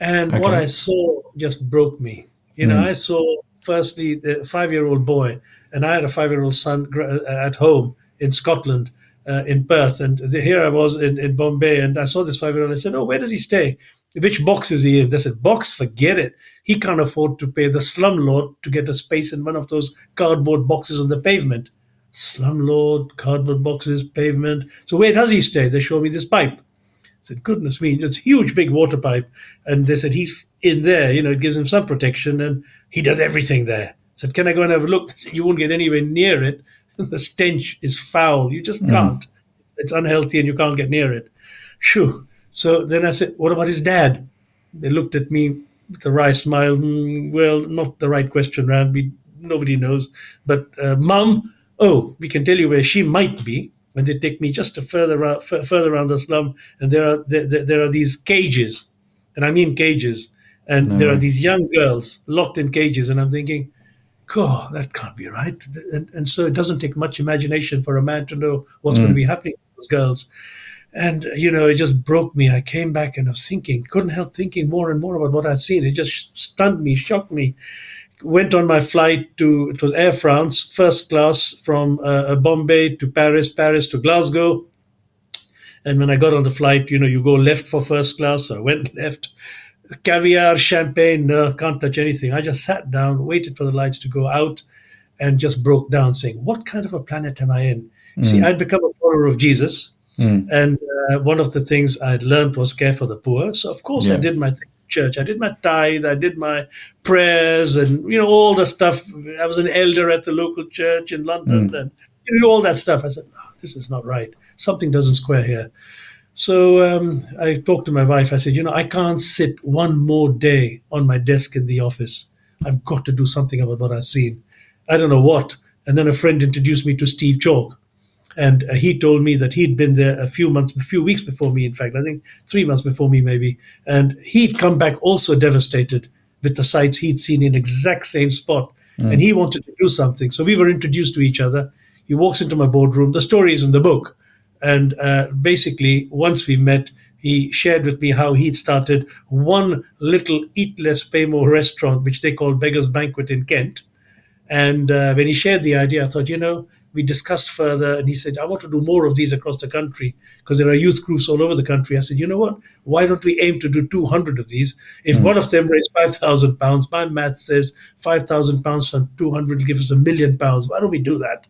[SPEAKER 1] And what I saw just broke me. You know, I saw firstly the five year old boy, and I had a five year old son uh, at home in Scotland, uh, in Perth. And the, here I was in, in Bombay, and I saw this five year old. I said, Oh, where does he stay? Which box is he in? They said, Box, forget it. He can't afford to pay the slumlord to get a space in one of those cardboard boxes on the pavement. Slumlord, cardboard boxes, pavement. So where does he stay? They show me this pipe. I said, goodness me, it's a huge big water pipe. And they said, he's in there, you know, it gives him some protection and he does everything there. I said, can I go and have a look? They said, you won't get anywhere near it. the stench is foul. You just can't. It's unhealthy and you can't get near it. Shoo. So then I said, what about his dad? They looked at me with a wry smile. "Hmm, well, not the right question, Ram. We, nobody knows. But uh, mum, oh, we can tell you where she might be. When they take me just a further out, further around the slum, and there are there, there, are these cages, and I mean cages, and there are these young girls locked in cages, and I'm thinking, God, that can't be right. And, and so it doesn't take much imagination for a man to know what's going to mm. be happening to those girls. And, you know, it just broke me. I came back and I was thinking, couldn't help thinking more and more about what I'd seen. It just stunned me, shocked me. Went on my flight to, it was Air France, first class from uh, Bombay to Paris, Paris to Glasgow. And when I got on the flight, you know, you go left for first class. So I went left. Caviar, champagne, no, can't touch anything. I just sat down, waited for the lights to go out, and just broke down, saying, What kind of a planet am I in? See, I'd become a follower of Jesus. And uh, one of the things I'd learned was care for the poor. So, of course, I did my thing in church. I did my tithe. I did my prayers and, you know, all the stuff. I was an elder at the local church in London and you know, all that stuff. I said, no, this is not right. Something doesn't square here. So um, I talked to my wife. I said, you know, I can't sit one more day on my desk in the office. I've got to do something about what I've seen. I don't know what. And then a friend introduced me to Steve Chalke. And uh, he told me that he'd been there a few months, a few weeks before me, in fact, I think three months before me, maybe. And he'd come back also devastated with the sights he'd seen in exact same spot. And he wanted to do something. So we were introduced to each other. He walks into my boardroom. The story is in the book. And uh, basically, once we met, he shared with me how he'd started one little eat less, pay more restaurant, which they call Beggar's Banquet in Kent. And uh, when he shared the idea, I thought, you know, we discussed further, and he said, I want to do more of these across the country because there are youth groups all over the country. I said, you know what? Why don't we aim to do 200 of these? If hmm. one of them raised 5,000 pounds, my math says 5,000 pounds from 200 will give us a million pounds. Why don't we do that?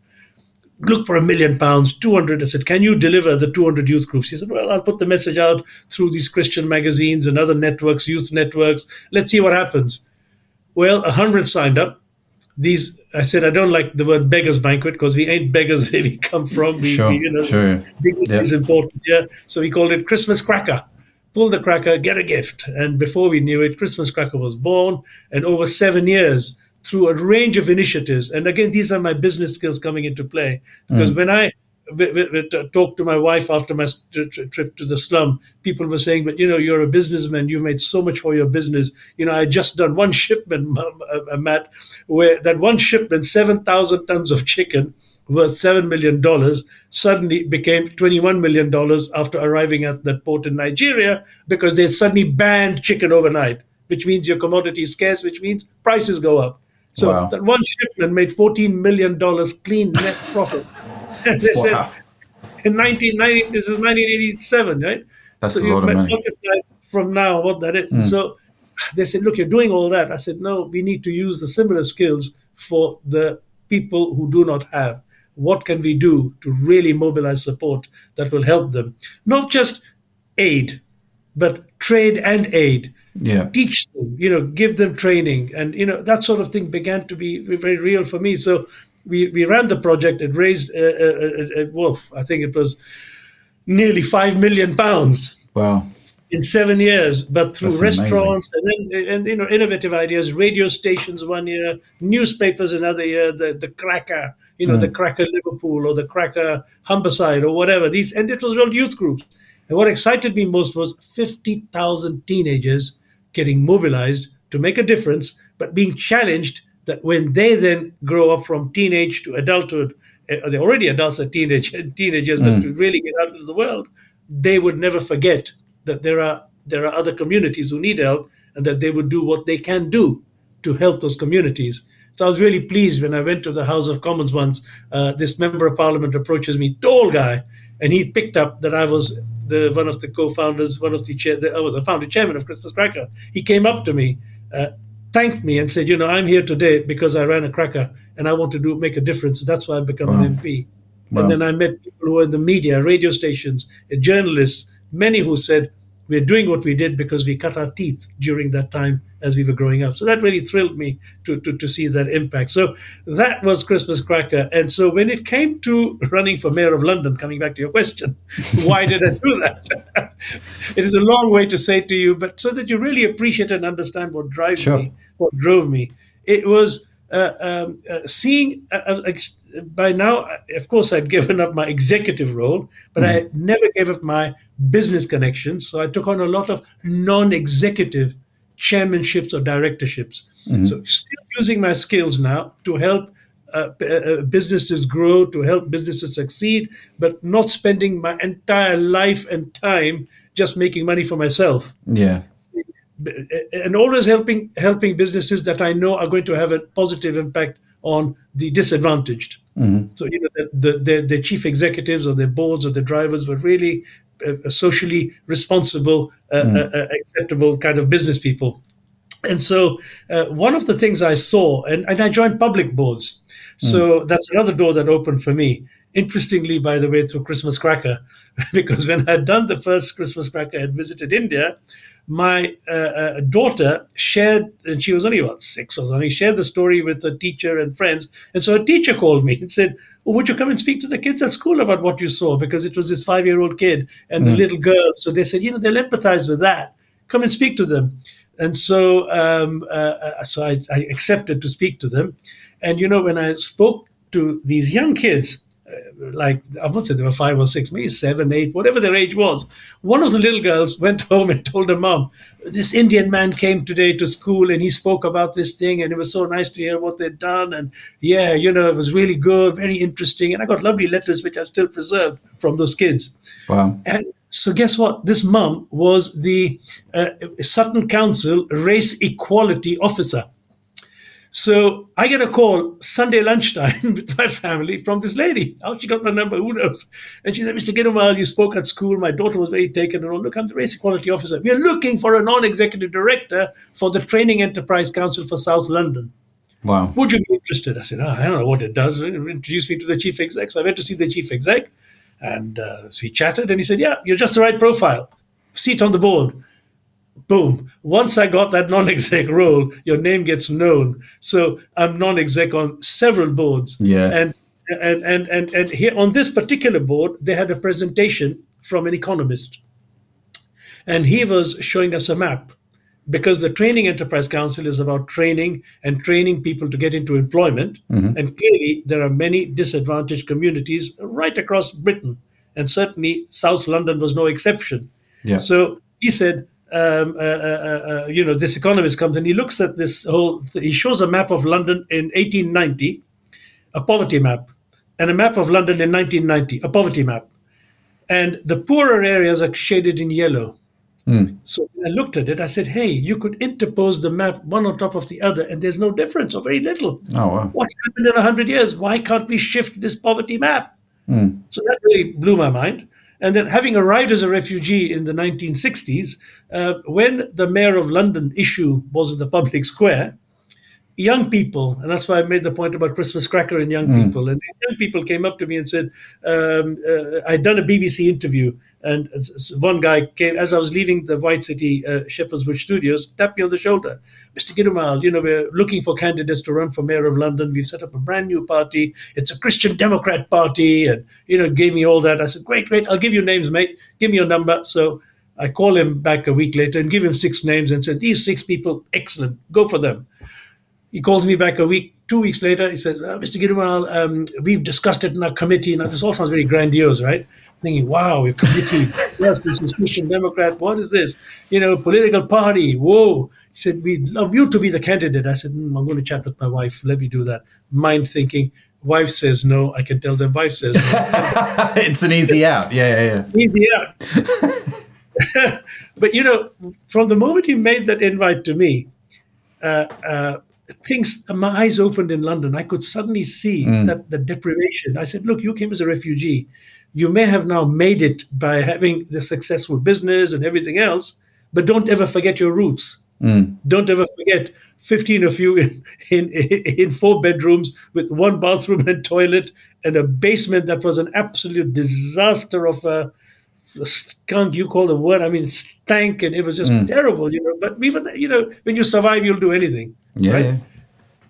[SPEAKER 1] look for a million pounds, 200. I said, can you deliver the 200 youth groups? He said, well, I'll put the message out through these Christian magazines and other networks, youth networks. Let's see what happens. Well, 100 signed up. These, I said, I don't like the word beggars banquet because we ain't beggars where we come from. We,
[SPEAKER 2] Sure,
[SPEAKER 1] we, you know,
[SPEAKER 2] sure.
[SPEAKER 1] dignity
[SPEAKER 2] Yeah.
[SPEAKER 1] is important here. So we called it Christmas Cracker. Pull the cracker, get a gift. And before we knew it, Christmas Cracker was born. And over seven years, through a range of initiatives, and again, these are my business skills coming into play. Mm. Because when I talked to my wife after my s- tri- tri- trip to the slum, people were saying, "But you know, you're a businessman. You've made so much for your business. You know, I just done one shipment, uh, Matt, where that one shipment, seven thousand tons of chicken." worth $7 million suddenly became $21 million after arriving at that port in Nigeria because they suddenly banned chicken overnight, which means your commodity is scarce, which means prices go up. So
[SPEAKER 2] Wow.
[SPEAKER 1] that one shipment made $14 million clean net profit. Said,
[SPEAKER 2] Wow.
[SPEAKER 1] in 1990, this is 1987, right?
[SPEAKER 2] That's
[SPEAKER 1] so
[SPEAKER 2] a lot of money.
[SPEAKER 1] From now what that is. And so they said, look, you're doing all that. I said, no, we need to use the similar skills for the people who do not have. What can we do to really mobilize support that will help them? Not just aid, but trade and aid
[SPEAKER 2] Yeah.
[SPEAKER 1] teach them, you know, give them training, and you know that sort of thing began to be very real for me. So we we ran the project. It raised, uh, uh, uh, uh, wolf, I think it was nearly five million pounds
[SPEAKER 2] Wow.
[SPEAKER 1] in seven years, but through
[SPEAKER 2] That's amazing.
[SPEAKER 1] restaurants and then and you know innovative ideas, radio stations one year, newspapers another year, the the cracker, you know, the cracker Liverpool or the cracker Humberside or whatever. These and it was real youth groups. And what excited me most was fifty thousand teenagers getting mobilized to make a difference, but being challenged that when they then grow up from teenage to adulthood, uh, they're already adults at teenage teenagers, but to really get out into the world, they would never forget that there are there are other communities who need help and that they would do what they can do to help those communities. So I was really pleased when I went to the House of Commons once. Uh, this member of Parliament approaches me, tall guy, and he picked up that I was the one of the co-founders, one of the chair, the, I was the founder chairman of Christmas Cracker. He came up to me, uh, thanked me, and said, "You know, I'm here today because I ran a cracker and I want to do make a difference. That's why I've become an MP."
[SPEAKER 2] Wow.
[SPEAKER 1] And then I met people who were in the media, radio stations, uh, journalists, many who said, we're doing what we did because we cut our teeth during that time as we were growing up. So that really thrilled me to, to, to see that impact. So that was Christmas Cracker. And so when it came to running for mayor of London, coming back to your question, why did I do that? it is a long way to say to you, but so that you really appreciate and understand what drives
[SPEAKER 2] Sure.
[SPEAKER 1] me, what drove me. It was uh, um, uh, seeing uh, uh, by now, uh, of course, I'd given up my executive role, but I never gave up my business connections. So I took on a lot of non-executive chairmanships or directorships. So still using my skills now to help uh, uh, businesses grow, to help businesses succeed, but not spending my entire life and time just making money for myself
[SPEAKER 2] Yeah.
[SPEAKER 1] And always helping helping businesses that I know are going to have a positive impact on the disadvantaged. So you know the, the, chief executives or the boards or the drivers were really uh, socially responsible, uh, uh, uh, acceptable kind of business people. And so uh, one of the things I saw, and, and I joined public boards. So that's another door that opened for me. Interestingly, by the way, through Christmas Cracker, because when I had done the first Christmas Cracker, I had visited India. My uh, uh, daughter shared, and she was only about six or something, shared the story with a teacher and friends. And so a teacher called me and said, oh, Would you come and speak to the kids at school about what you saw? Because it was this five year old kid and the little girl. So they said, You know, they'll empathize with that. Come and speak to them. And so, um, uh, uh, so I, I accepted to speak to them. And you know, when I spoke to these young kids, like I won't say they were five or six, maybe seven, eight, whatever their age was. One of the little girls went home and told her mom, "This Indian man came today to school and he spoke about this thing, and it was so nice to hear what they'd done. And yeah, you know, it was really good, very interesting. And I got lovely letters which I've still preserved from those kids.
[SPEAKER 2] Wow.
[SPEAKER 1] And so, guess what? This mum was the uh, Sutton Council race equality officer. So I get a call Sunday lunchtime with my family from this lady. How she got my number, who knows? And she said, Mr. Gidoomal, you spoke at school. My daughter was very taken. And all, look, I'm the race equality officer. We are looking for a non-executive director for the Training Enterprise Council for South London.
[SPEAKER 2] Wow.
[SPEAKER 1] Would you be interested? I said, oh, I don't know what it does. Introduce me to the chief exec. So I went to see the chief exec and uh, so we chatted and he said, yeah, you're just the right profile. Seat on the board. Boom. Once I got that non-exec role, your name gets known. So I'm non-exec on several boards.
[SPEAKER 2] Yeah.
[SPEAKER 1] And and and and, and here on this particular board, they had a presentation from an economist. And he was showing us a map because the Training Enterprise Council is about training and training people to get into employment. Mm-hmm. And clearly, there are many disadvantaged communities right across Britain. And certainly, South London was no exception.
[SPEAKER 2] Yeah.
[SPEAKER 1] So he said, um, uh, uh, uh, you know, this economist comes and he looks at this whole, he shows a map of London in 1890, a poverty map, and a map of London in 1990, a poverty map. And the poorer areas are shaded in yellow. So I looked at it, I said, hey, you could interpose the map one on top of the other, and there's no difference or very little.
[SPEAKER 2] Oh, wow.
[SPEAKER 1] What's happened in 100 years? Why can't we shift this poverty map? So that really blew my mind. And then, having arrived as a refugee in the 1960s, uh, when the mayor of London issue was in the public square, young people, and that's why I made the point about Christmas cracker and young people. And these young people came up to me and said, um, uh, I'd done a BBC interview, and one guy came as I was leaving the White City uh, Shepherd's Bush studios, tapped me on the shoulder, Mr. Gidoomal, you know, we're looking for candidates to run for mayor of London. We've set up a brand new party. It's a Christian Democrat party, and you know, gave me all that. I said, great, great. I'll give you names, mate. Give me your number. So. I call him back a week later and give him six names and said, These six people, excellent, go for them. He calls me back a week, two weeks later. He says, uh, Mr. Gidoomal, um, we've discussed it in our committee. Now, this all sounds very grandiose, right? Thinking, wow, a committee, yes, this is Christian Democrat. What is this? You know, political party. Whoa. He said, we'd love you to be the candidate. I said, "Hmm, I'm going to chat with my wife. Let me do that. Mind thinking, wife says no. I can tell them wife says no.
[SPEAKER 2] it's an easy out. Yeah, yeah, yeah.
[SPEAKER 1] easy out. but you know, from the moment he made that invite to me, uh, uh, things, my eyes opened in London. I could suddenly see that the deprivation. I said, "Look, you came as a refugee. You may have now made it by having the successful business and everything else, but don't ever forget your roots. Hmm. Don't ever forget." 15 of you in, in, in four bedrooms with one bathroom and toilet and a basement that was an absolute disaster of a skunk, you call the word, I mean, stank, and it was just hmm. terrible, you know. But were, you know, when you survive, you'll do anything.
[SPEAKER 2] Yeah.
[SPEAKER 1] Right?
[SPEAKER 2] yeah.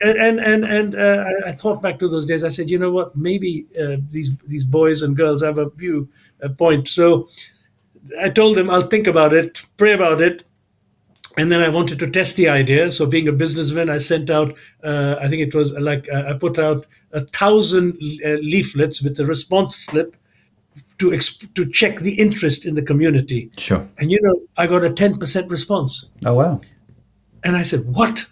[SPEAKER 1] And and and, uh, I, I thought back to those days. I said, you know what? Maybe uh, these these boys and girls have a view a point. So I told them I'll think about it, pray about it, and then I wanted to test the idea. So being a businessman, I sent out. Uh, I think it was like uh, I put out a thousand uh, leaflets with a response slip to exp- to check the interest in the community.
[SPEAKER 2] Sure.
[SPEAKER 1] And you know, I got a ten percent response.
[SPEAKER 2] Oh wow.
[SPEAKER 1] And I said, "What?"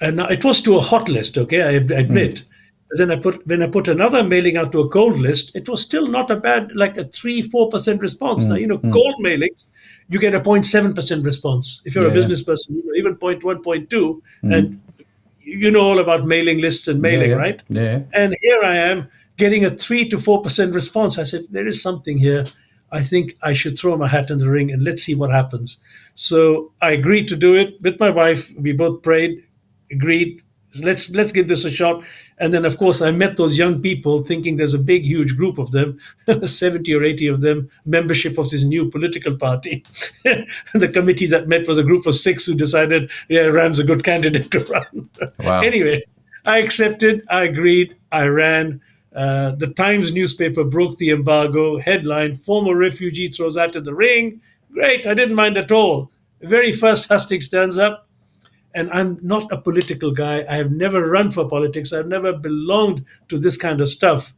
[SPEAKER 1] And it was to a hot list. Okay, I ad- admit. Mm. But then I put when I put another mailing out to a cold list, it was still not a bad like a three four percent response. Mm, now you know, mm. cold mailings, you get a 07 percent response. If you're
[SPEAKER 2] Yeah,
[SPEAKER 1] a
[SPEAKER 2] yeah.
[SPEAKER 1] business person, you know, even 0.1, 0.2, and you know all about mailing lists and mailing,
[SPEAKER 2] yeah.
[SPEAKER 1] right?
[SPEAKER 2] Yeah.
[SPEAKER 1] And here I am getting a three to four percent response. I said, there is something here. I think I should throw my hat in the ring and let's see what happens. So I agreed to do it with my wife. We both prayed, agreed. Let's let's give this a shot. And then, of course, I met those young people, thinking there's a big, huge group of them, seventy or eighty of them, membership of this new political party. the committee that met was a group of six who decided, yeah, Ram's a good candidate to run.
[SPEAKER 2] Wow.
[SPEAKER 1] anyway, I accepted, I agreed, I ran. Uh, the Times newspaper broke the embargo. Headline Former refugee throws out in the ring. Great, I didn't mind at all. The very first hustings stands up, and I'm not a political guy. I have never run for politics. I've never belonged to this kind of stuff.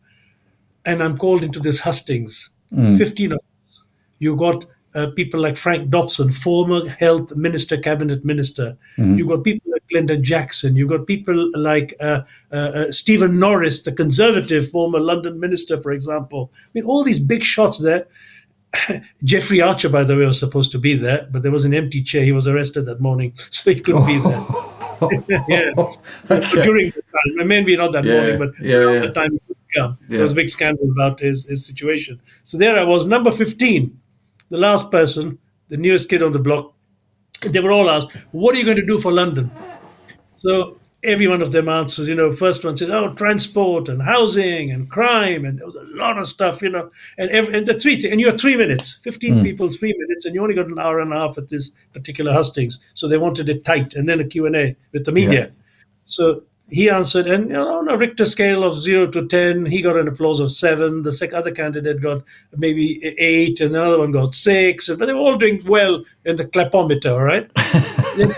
[SPEAKER 1] And I'm called into this hustings. 15 of us. You got uh, people like Frank Dobson, former health minister, cabinet minister. You got people like Glenda Jackson. You got people like uh, uh, uh, Stephen Norris, the conservative former London minister, for example. I mean, all these big shots there. Jeffrey Archer, by the way, was supposed to be there, but there was an empty chair. He was arrested that morning, so he couldn't be there. yeah,
[SPEAKER 2] Okay.
[SPEAKER 1] during the time, maybe not that
[SPEAKER 2] Yeah,
[SPEAKER 1] morning, but
[SPEAKER 2] yeah,
[SPEAKER 1] around
[SPEAKER 2] yeah.
[SPEAKER 1] the time.
[SPEAKER 2] Yeah.
[SPEAKER 1] There was a big scandal about his, his situation. So there I was, number 15, the last person, the newest kid on the block. They were all asked, What are you going to do for London? So every one of them answers, you know, first one says, oh, transport and housing and crime. And there was a lot of stuff, you know, and, every, and the three and you have three minutes, 15 hmm. people, three minutes, and you only got an hour and a half at this particular hustings. So they wanted it tight and then a Q&A with the media.
[SPEAKER 2] Yeah.
[SPEAKER 1] So he answered, and you know, on a Richter scale of zero to 10, he got an applause of seven. The sec- other candidate got maybe eight, and another one got six. But they were all doing well in the clapometer, all right?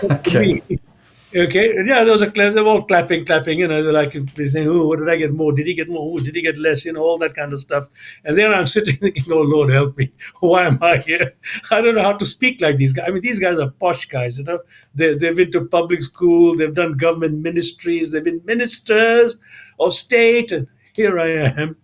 [SPEAKER 2] Okay.
[SPEAKER 1] Okay, yeah, there was a clap. They were all clapping, clapping. You know, they're like they're saying, "Oh, what did I get more? Did he get more? Oh, did he get less? You know, all that kind of stuff." And then I'm sitting thinking, "Oh Lord, help me! Why am I here? I don't know how to speak like these guys. I mean, these guys are posh guys. You know, they they've been to public school, they've done government ministries, they've been ministers of state, and here I am."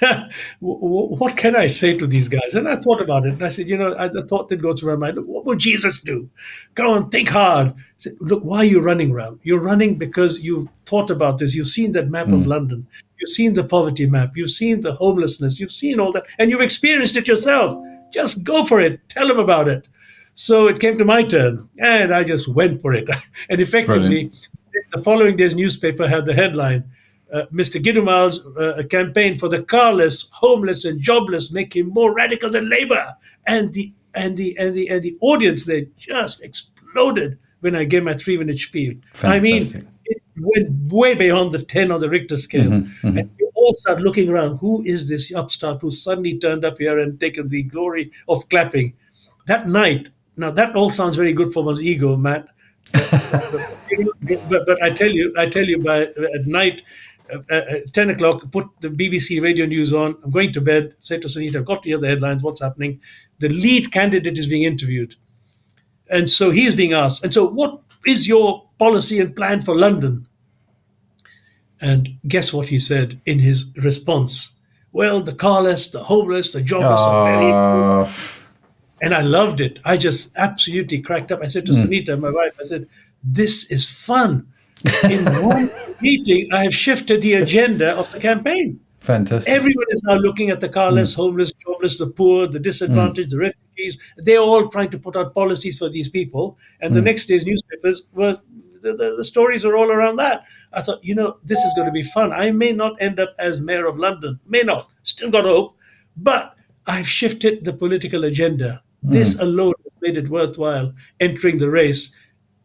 [SPEAKER 1] Wh- wh- what can I say to these guys? And I thought about it, and I said, you know, I, the thought that goes through my mind: What would Jesus do? Go on, think hard. I said, Look, why are you running around? You're running because you've thought about this. You've seen that map of hmm. London. You've seen the poverty map. You've seen the homelessness. You've seen all that, and you've experienced it yourself. Just go for it. Tell them about it. So it came to my turn, and I just went for it. and effectively, the following day's newspaper had the headline uh, Mr. Gidoomal's uh, campaign for the carless, homeless, and jobless make him more radical than Labour. And the and the and the and the audience there just exploded when I gave my three minute spiel. I mean, it went way beyond the 10 on the Richter scale. And you all start looking around who is this upstart who suddenly turned up here and taken the glory of clapping? That night, now that all sounds very good for one's ego, Matt. Know, but, but I tell you, I tell you, by at night, at 10 o'clock, put the BBC radio news on. I'm going to bed, say to Sunita, I've got to hear the headlines, what's happening. The lead candidate is being interviewed. And so he's being asked, and so what is your policy and plan for London? And guess what he said in his response? Well, the carless, the homeless, the jobless are very
[SPEAKER 2] Oh,
[SPEAKER 1] and I loved it. I just absolutely cracked up. I said to hmm. Sunita, my wife, I said, "This is fun." In one meeting, I have shifted the agenda of the campaign.
[SPEAKER 2] fantastic.
[SPEAKER 1] Everyone is now looking at the carless, mm. homeless, jobless, the poor, the disadvantaged, mm. the refugees. They're all trying to put out policies for these people. And the mm. next day's newspapers were the, the, the stories are all around that. I thought, you know, this is going to be fun. I may not end up as mayor of London, may not, still got hope, but I've shifted the political agenda. This alone has made it worthwhile entering the race.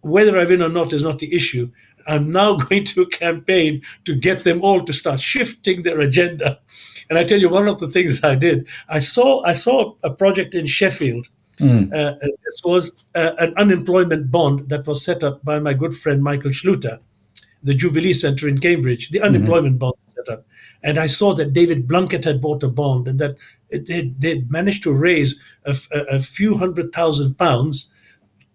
[SPEAKER 1] Whether I win or not is not the issue. I'm now going to campaign to get them all to start shifting their agenda. And I tell you, one of the things I did, I saw I saw a project in Sheffield. Uh, this was uh, an unemployment bond that was set up by my good friend Michael Schluter, the Jubilee Centre in Cambridge, the unemployment bond set up. And I saw that David Blunkett had bought a bond and that they they managed to raise a few hundred thousand pounds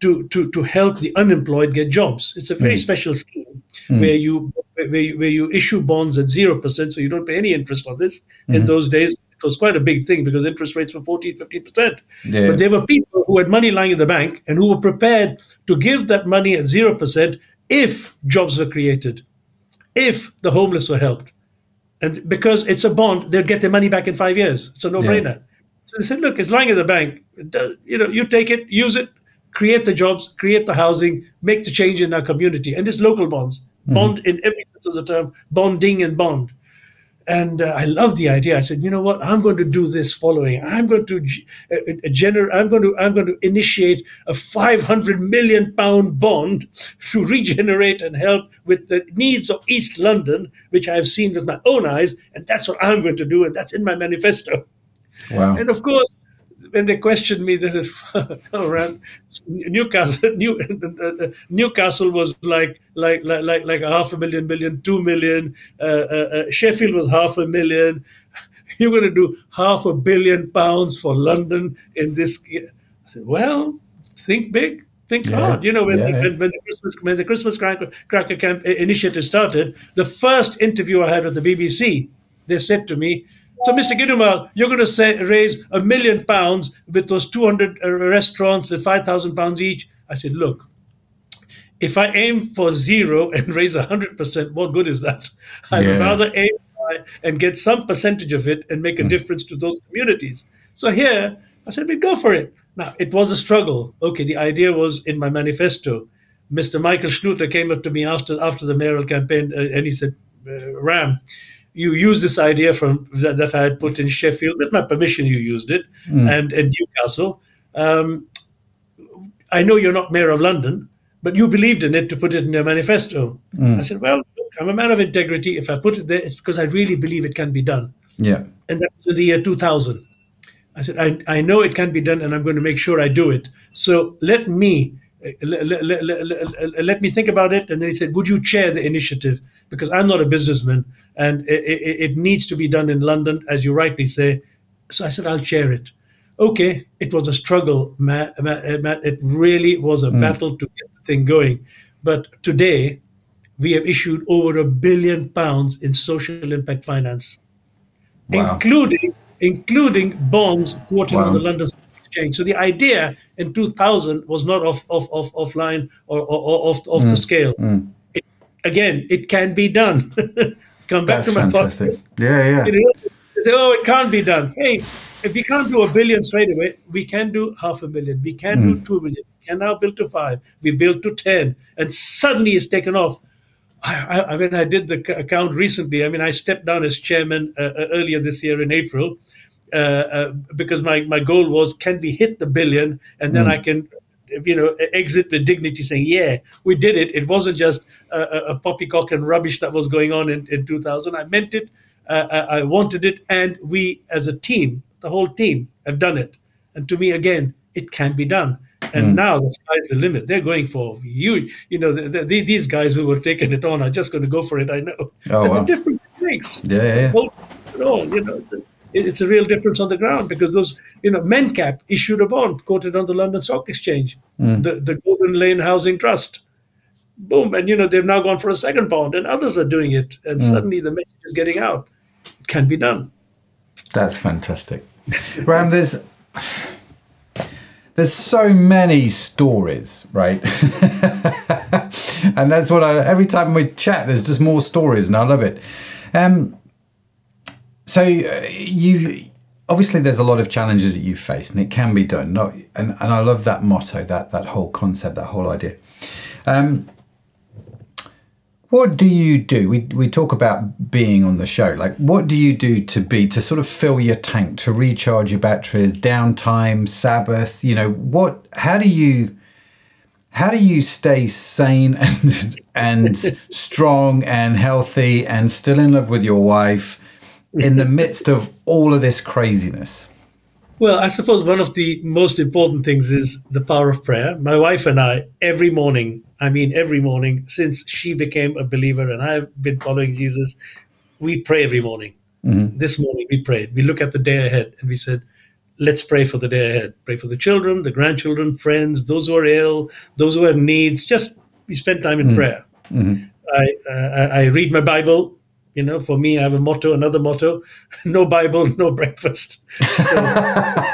[SPEAKER 1] to, to, to help the unemployed get jobs. It's a very hmm. special scheme hmm. where you where you, where you issue bonds at zero percent, so you don't pay any interest on this. In hmm. those days, it was quite a big thing because interest rates were 14, 15 percent.
[SPEAKER 2] Yeah.
[SPEAKER 1] But there were people who had money lying in the bank and who were prepared to give that money at zero percent if jobs were created, if the homeless were helped. And because it's a bond, they'll get their money back in five years. It's a no-brainer. So they said, look, it's lying in the bank. You know, you take it, use it, create the jobs, create the housing, make the change in our community. And it's local bonds, bond in every sense of the term, bonding and bond. And uh, I love the idea. I said, you know what? I'm going to do this following. I'm going to uh, uh, gener- I'm going to I'm going to initiate a 500 million pound bond to regenerate and help with the needs of East London, which I have seen with my own eyes, and that's what I'm going to do, and that's in my manifesto.
[SPEAKER 2] Wow.
[SPEAKER 1] And of course, when they questioned me, they said, "Around Newcastle, New, Newcastle was like like like like a half a million, million, two million. Uh, uh, uh, Sheffield was half a million. You're going to do half a billion pounds for London in this. year." I said, "Well, think big." Think
[SPEAKER 2] Yeah.
[SPEAKER 1] hard. You know, when,
[SPEAKER 2] Yeah, yeah.
[SPEAKER 1] when, when the Christmas when the Christmas Cracker, Cracker Camp initiative started, the first interview I had with the BBC, they said to me, "So, Mr. Gidoomal, you're going to say, raise a million pounds with those 200 uh, restaurants with 5,000 pounds each." I said, "Look, if I aim for zero and raise 100%, what good is that? I'd
[SPEAKER 2] Yeah.
[SPEAKER 1] rather aim and get some percentage of it and make a difference to those communities. So here, I said, we go for it. Now, it was a struggle. Okay, the idea was in my manifesto. Mr. Michael Schluter came up to me after after the mayoral campaign uh, and he said, uh, Ram, you used this idea from that, that I had put in Sheffield. With my permission, you used it, and, and Newcastle. Um, I know you're not mayor of London, but you believed in it to put it in your manifesto. I said, well, look, I'm a man of integrity. If I put it there, it's because I really believe it can be done.
[SPEAKER 2] Yeah.
[SPEAKER 1] And that was in the year 2000. I said, I, I know it can be done, and I'm going to make sure I do it. So let me. Let, let, let, let- let me think about it. And then he said, Would you chair the initiative? Because I'm not a businessman and it, it, it needs to be done in London, as you rightly say. So I said, I'll chair it. Okay, it was a struggle, Matt. It really was a hmm. battle to get the thing going. But today, we have issued over a billion pounds in social impact finance
[SPEAKER 2] Wow.
[SPEAKER 1] including including bonds quoted
[SPEAKER 2] Wow.
[SPEAKER 1] on the London Stock Exchange. So the idea in 2000 was not off off off offline or, or, or off off
[SPEAKER 2] Mm.
[SPEAKER 1] the scale. It, again, it can be done. Come back
[SPEAKER 2] That's
[SPEAKER 1] to my
[SPEAKER 2] fantastic.
[SPEAKER 1] podcast.
[SPEAKER 2] Yeah, yeah.
[SPEAKER 1] You know, say, oh, it can't be done. Hey, if we can't do a billion straight away, we can do half a million. We can
[SPEAKER 2] Mm.
[SPEAKER 1] do two million. We can now build to five. We build to ten, and suddenly it's taken off. I, I, I mean, I did the account recently. I mean, I stepped down as chairman uh, uh, earlier this year in April uh, uh, because my, my goal was can we hit the billion and then I can, you know, exit with dignity saying, yeah, we did it. It wasn't just a, a, poppycock and rubbish that was going on in, in 2000. I meant it. Uh, I I wanted it. And we, as a team, the whole team, have done it. And to me, again, it can be done. And now the sky's the limit. They're going for you. You know, the, the, these guys who were taking it on are just going to go for it. I know.
[SPEAKER 2] Oh,
[SPEAKER 1] and
[SPEAKER 2] wow.
[SPEAKER 1] the difference it makes.
[SPEAKER 2] Yeah, yeah, yeah.
[SPEAKER 1] All. You know, it's a, it- it's a real difference on the ground because those, you know, Mencap issued a bond quoted on the London Stock Exchange, the, the Golden Lane Housing Trust. Boom. And, you know, they've now gone for a second bond and others are doing it. And suddenly the message is getting out. It can be done.
[SPEAKER 2] That's fantastic. Ram, there's there's so many stories, right? and that's what I every time we chat, there's just more stories, and I love it. Um, so uh, you obviously there's a lot of challenges that you face, and it can be done. Not, and and I love that motto, that that whole concept, that whole idea. Um, What do you do? We, we talk about being on the show. Like, what do you do to be, to sort of fill your tank, to recharge your batteries, downtime, Sabbath? You know, what, how do you, how do you stay sane and, and strong and healthy and still in love with your wife in the midst of all of this craziness?
[SPEAKER 1] Well, I suppose one of the most important things is the power of prayer. My wife and I, every morning, I mean, every morning since she became a believer and I've been following Jesus, we pray every morning. Mm-hmm. This morning we prayed. We look at the day ahead and we said, let's pray for the day ahead. Pray for the children, the grandchildren, friends, those who are ill, those who have needs. Just we spend time in mm-hmm. prayer. Mm-hmm. I, uh, I read my Bible you know, for me, I have a motto, another motto: no Bible, no breakfast. So,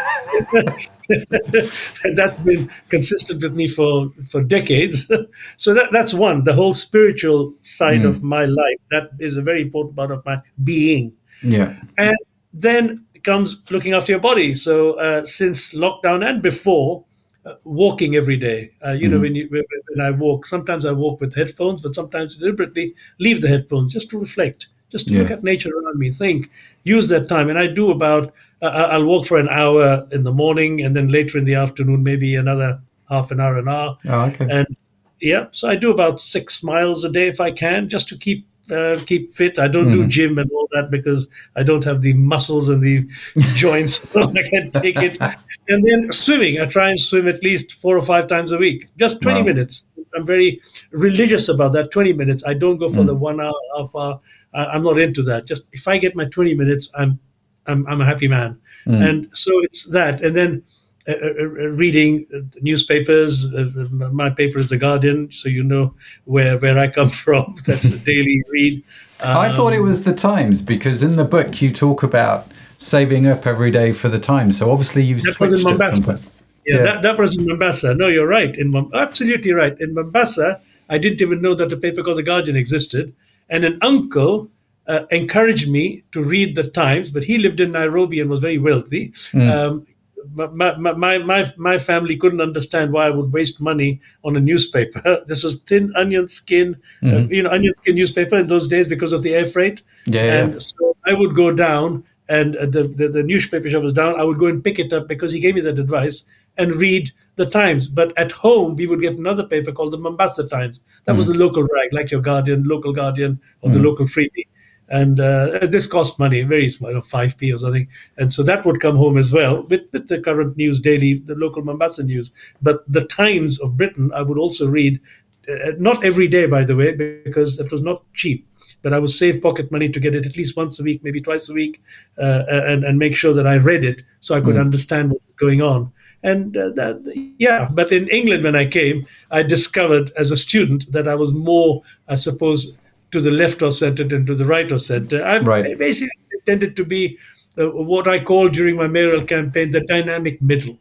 [SPEAKER 1] that's been consistent with me for for decades. so that that's one. The whole spiritual side mm. of my life that is a very important part of my being.
[SPEAKER 2] Yeah,
[SPEAKER 1] and then comes looking after your body. So uh, since lockdown and before, uh, walking every day. Uh, you mm-hmm. know, when you when I walk, sometimes I walk with headphones, but sometimes deliberately leave the headphones just to reflect, just to yeah. look at nature around me, think, use that time. And I do about uh, uh, I'll walk for an hour in the morning, and then later in the afternoon, maybe another half an hour, an hour.
[SPEAKER 2] Oh, okay.
[SPEAKER 1] And yeah, so I do about six miles a day if I can, just to keep uh, keep fit. I don't mm-hmm. do gym and all that because I don't have the muscles and the joints. so I can take it. And then swimming, I try and swim at least four or five times a week, just 20 wow. minutes. I'm very religious about that 20 minutes. I don't go for mm. the one hour, half hour. I'm not into that. Just if I get my 20 minutes, I'm I'm, I'm a happy man. Mm. And so it's that. And then reading newspapers. Uh, my paper is the Guardian, so you know where where I come from. That's a daily read.
[SPEAKER 2] Um, I thought it was the Times because in the book you talk about saving up every day for the Times. So obviously you've switched at some point.
[SPEAKER 1] Yeah, yeah. That, that was in Mombasa. No, you're right. In absolutely right. In Mombasa, I didn't even know that a paper called the Guardian existed, and an uncle uh, encouraged me to read the Times, but he lived in Nairobi and was very wealthy. Mm. Um, my, my, my, my family couldn't understand why I would waste money on a newspaper. This was thin onion skin, uh, mm-hmm. uh, you know, onion skin newspaper in those days because of the air freight.
[SPEAKER 2] Yeah,
[SPEAKER 1] and
[SPEAKER 2] yeah.
[SPEAKER 1] so I would go down, and uh, the, the, the newspaper shop was down. I would go and pick it up because he gave me that advice and read the Times. But at home, we would get another paper called the Mombasa Times. That mm-hmm. was the local rag, like your Guardian, local Guardian, or mm-hmm. the local Freebie and uh, this cost money, very small, five p or something, and so that would come home as well with, with the current news daily, the local Mombasa news. But the Times of Britain, I would also read, uh, not every day, by the way, because it was not cheap. But I would save pocket money to get it at least once a week, maybe twice a week, uh, and and make sure that I read it so I could mm. understand what was going on. And uh, that, yeah, but in England when I came, I discovered as a student that I was more, I suppose, to the left of center than to the right of center. I've right. basically tended to be uh, what I call during my mayoral campaign the dynamic middle.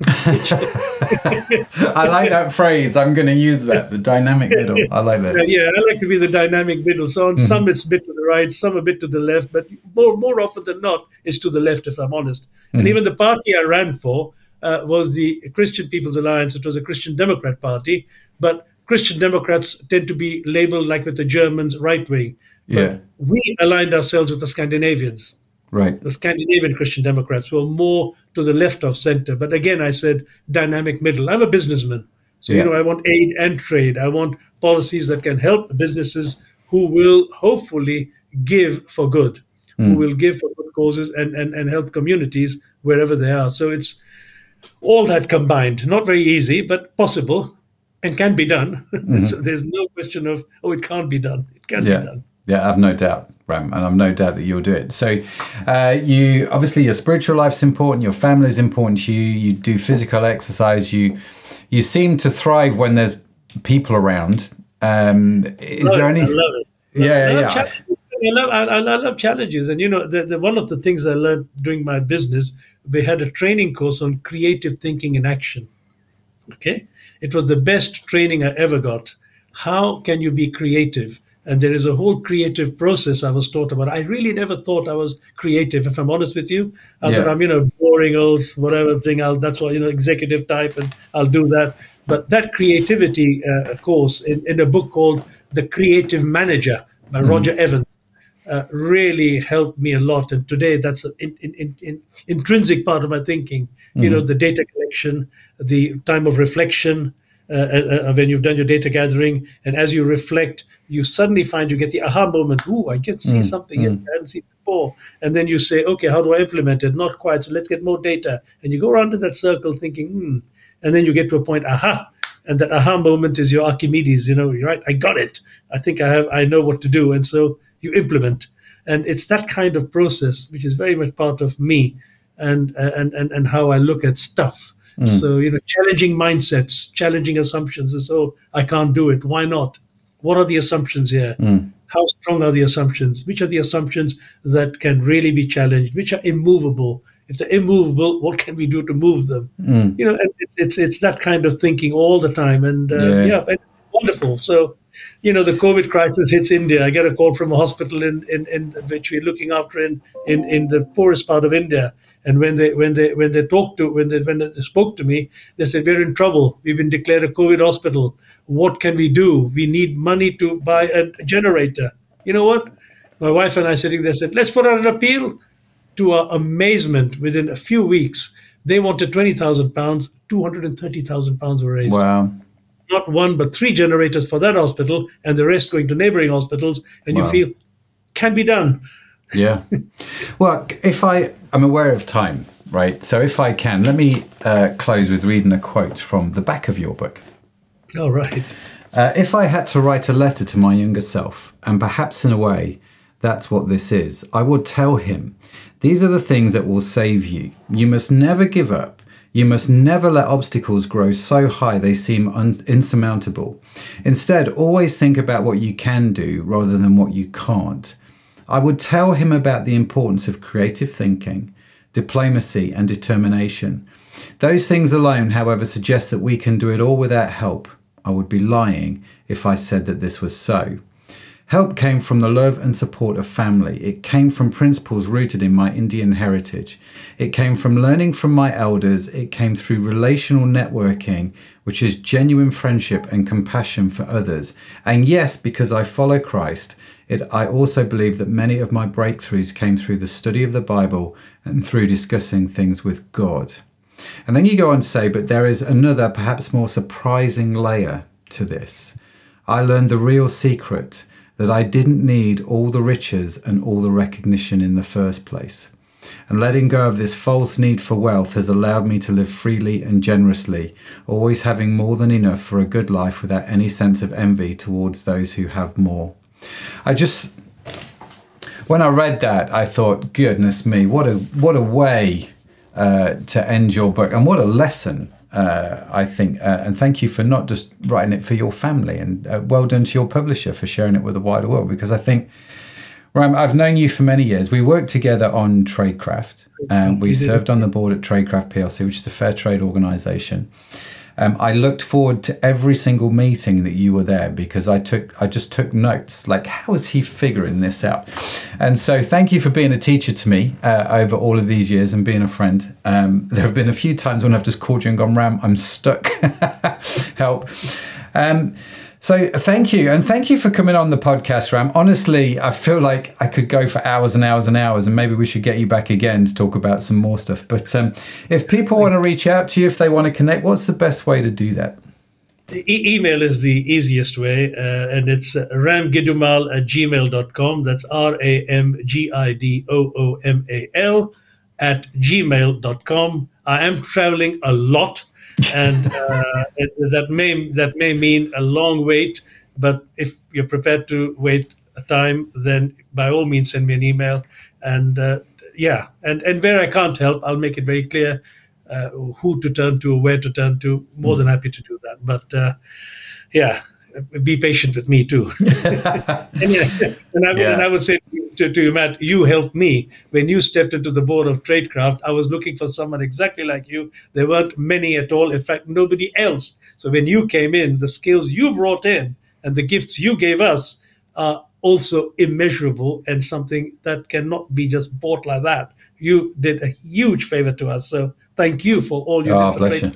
[SPEAKER 2] I like that phrase. I'm going to use that. The dynamic middle. I like that.
[SPEAKER 1] Yeah, I like to be the dynamic middle. So on mm-hmm. some it's a bit to the right, some a bit to the left, but more more often than not, it's to the left. If I'm honest. Mm-hmm. And even the party I ran for uh, was the Christian People's Alliance. It was a Christian Democrat party, but Christian Democrats tend to be labeled like with the Germans right wing.
[SPEAKER 2] Yeah.
[SPEAKER 1] We aligned ourselves with the Scandinavians.
[SPEAKER 2] Right.
[SPEAKER 1] The Scandinavian Christian Democrats were more to the left of center. But again, I said dynamic middle. I'm a businessman. So, yeah. you know, I want aid and trade. I want policies that can help businesses who will hopefully give for good, mm. who hmm. will give for good causes and, and, and help communities wherever they are. So it's all that combined. Not very easy, but possible and can be done. Mm-hmm. There's no question of oh, it can't be done. It can
[SPEAKER 2] yeah.
[SPEAKER 1] be done.
[SPEAKER 2] Yeah, I've no doubt, Ram, and I've no doubt that you'll do it. So, uh, you obviously your spiritual life's important, your family is important to you. You do physical exercise. You you seem to thrive when there's people around. Um, is
[SPEAKER 1] love
[SPEAKER 2] there any?
[SPEAKER 1] I love it.
[SPEAKER 2] Yeah, yeah. yeah.
[SPEAKER 1] I love, I, I, love challenges, and you know, the, the, one of the things I learned during my business, we had a training course on creative thinking in action. Okay, it was the best training I ever got. How can you be creative? And there is a whole creative process I was taught about. I really never thought I was creative, if I'm honest with you. I yeah. thought I'm, you know, boring old whatever thing. I'll that's what you know, executive type, and I'll do that. But that creativity uh, course in, in a book called The Creative Manager by Roger Evans uh, really helped me a lot. And today, that's an in, in, in, intrinsic part of my thinking. You know, the data collection, the time of reflection. Uh, uh, uh, when you've done your data gathering, and as you reflect, you suddenly find you get the aha moment. Ooh, I can see something I hadn't seen before. And then you say, okay, how do I implement it? Not quite. So let's get more data. And you go around in that circle thinking, hmm. And then you get to a point, aha, and that aha moment is your Archimedes. You know, you're right. I got it. I think I have. I know what to do. And so you implement. And it's that kind of process which is very much part of me, and and and, and how I look at stuff. Mm. So you know, challenging mindsets, challenging assumptions. And so oh, I can't do it. Why not? What are the assumptions here? Mm. How strong are the assumptions? Which are the assumptions that can really be challenged? Which are immovable? If they're immovable, what can we do to move them? Mm. You know, and it's, it's it's that kind of thinking all the time, and uh,
[SPEAKER 2] Yeah.
[SPEAKER 1] yeah, it's wonderful. So, you know, the COVID crisis hits India. I get a call from a hospital in, in, in which we're looking after in, in, in the poorest part of India. And when they when they when they talked to when they when they spoke to me, they said we're in trouble. We've been declared a COVID hospital. What can we do? We need money to buy a generator. You know what? My wife and I sitting there said, let's put out an appeal. To our amazement, within a few weeks, they wanted twenty thousand pounds. Two hundred and thirty thousand pounds were raised
[SPEAKER 2] Wow.
[SPEAKER 1] Not one but three generators for that hospital and the rest going to neighboring hospitals and
[SPEAKER 2] Wow.
[SPEAKER 1] you feel can be done
[SPEAKER 2] Yeah. Well, if I, I'm aware of time, right? So if I can, let me uh, close with reading a quote from the back of your book.
[SPEAKER 1] all right
[SPEAKER 2] Uh, if I had to write a letter to my younger self, and perhaps in a way that's what this is, I would tell him these are the things that will save you. You must never give up. You must never let obstacles grow so high they seem un- insurmountable. Instead, always think about what you can do rather than what you can't. I would tell him about the importance of creative thinking, diplomacy, and determination. Those things alone, however, suggest that we can do it all without help. I would be lying if I said that this was so. Help came from the love and support of family. It came from principles rooted in my Indian heritage. It came from learning from my elders. It came through relational networking, which is genuine friendship and compassion for others. And yes, because I follow Christ, it, I also believe that many of my breakthroughs came through the study of the Bible and through discussing things with God. And then you go on to say, but there is another, perhaps more surprising layer to this. I learned the real secret that I didn't need all the riches and all the recognition in the first place. And letting go of this false need for wealth has allowed me to live freely and generously, always having more than enough for a good life without any sense of envy towards those who have more. I just when I read that, I thought, goodness me, what a what a way uh, to end your book, and what a lesson. Uh, I think, uh, and thank you for not just writing it for your family, and uh, well done to your publisher for sharing it with the wider world. Because I think, Ram, I've known you for many years. We worked together on Traidcraft, and we served on the board at Traidcraft PLC, which is a fair trade organisation. Um, I looked forward to every single meeting that you were there because I took I just took notes like how is he figuring this out, and so thank you for being a teacher to me uh, over all of these years and being a friend. Um, there have been a few times when I've just called you and gone, Ram, I'm stuck, help. Um, so thank you, and thank you for coming on the podcast, Ram. Honestly, I feel like I could go for hours and hours and hours, and maybe we should get you back again to talk about some more stuff. But um, if people want to reach out to you, if they want to connect, what's the best way to do that?
[SPEAKER 1] E- email is the easiest way uh, and it's uh, ramgidoomal at gmail.com that's r-a-m-g-i-d-o-o-m-a-l at gmail.com i am traveling a lot and uh, it, that may that may mean a long wait but if you're prepared to wait a time then by all means send me an email and uh, yeah and and where i can't help i'll make it very clear uh, who to turn to, where to turn to. More than happy to do that. But uh, yeah, be patient with me too. and, yeah, and, I,
[SPEAKER 2] Yeah.
[SPEAKER 1] and I would say to, to you, Matt, you helped me when you stepped into the board of Traidcraft. I was looking for someone exactly like you. There weren't many at all. In fact, nobody else. So when you came in, the skills you brought in and the gifts you gave us are also immeasurable and something that cannot be just bought like that. You did a huge favor to us. So thank you for all your.
[SPEAKER 2] Oh,
[SPEAKER 1] did.
[SPEAKER 2] bless you.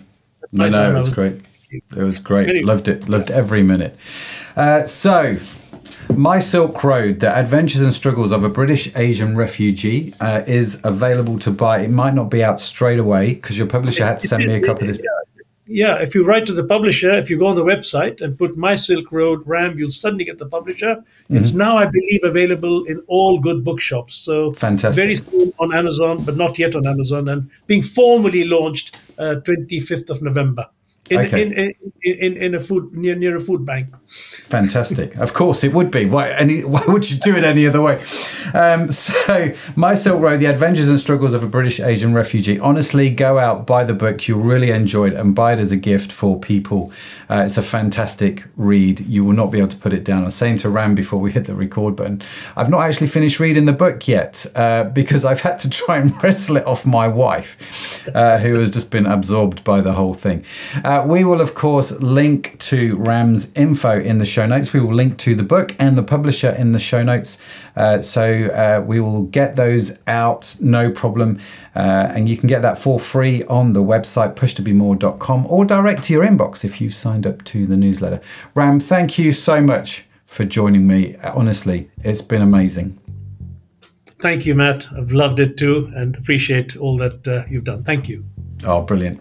[SPEAKER 2] No, no,
[SPEAKER 1] it
[SPEAKER 2] it's
[SPEAKER 1] was-
[SPEAKER 2] great. It was great. Loved it. Loved every minute. Uh, so, My Silk Road: The Adventures and Struggles of a British Asian Refugee uh, is available to buy. It might not be out straight away because your publisher had to send me a copy of this.
[SPEAKER 1] Yeah, if you write to the publisher, if you go on the website and put My Silk Road Ram, you'll suddenly get the publisher.
[SPEAKER 2] Mm-hmm.
[SPEAKER 1] It's now, I believe, available in all good bookshops. So
[SPEAKER 2] Fantastic.
[SPEAKER 1] very soon on Amazon, but not yet on Amazon, and being formally launched uh, 25th of November. In,
[SPEAKER 2] Okay.
[SPEAKER 1] in, in, in, in a food near near a food bank.
[SPEAKER 2] Fantastic. Of course, it would be. Why, any, why would you do it any other way? Um, so, My Silk Road, The Adventures and Struggles of a British Asian Refugee. Honestly, go out, buy the book. You'll really enjoy it and buy it as a gift for people. Uh, it's a fantastic read. You will not be able to put it down. I was saying to Ram before we hit the record button, I've not actually finished reading the book yet uh, because I've had to try and wrestle it off my wife, uh, who has just been absorbed by the whole thing. Uh, we will, of course, link to Ram's info in the show notes. We will link to the book and the publisher in the show notes. Uh, so uh, we will get those out, no problem. Uh, and you can get that for free on the website, pushtobemore.com, or direct to your inbox if you've signed up to the newsletter. Ram, thank you so much for joining me. Honestly, it's been amazing.
[SPEAKER 1] Thank you, Matt. I've loved it too, and appreciate all that uh, you've done. Thank you.
[SPEAKER 2] Oh, brilliant.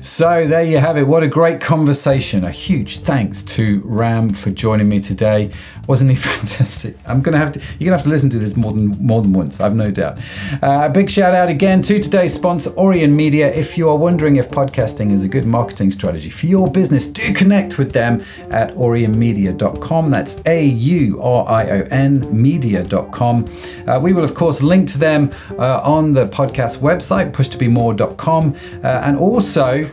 [SPEAKER 2] So there you have it. What a great conversation. A huge thanks to Ram for joining me today. Wasn't he fantastic? I'm gonna have to you're gonna have to listen to this more than more than once, I've no doubt. Uh, a big shout out again to today's sponsor, Aurion Media. If you are wondering if podcasting is a good marketing strategy for your business, do connect with them at aurionmedia.com. That's A-U-R-I-O-N media.com. Uh, we will of course link to them uh, on the podcast website, pushtobemore.com, uh, and also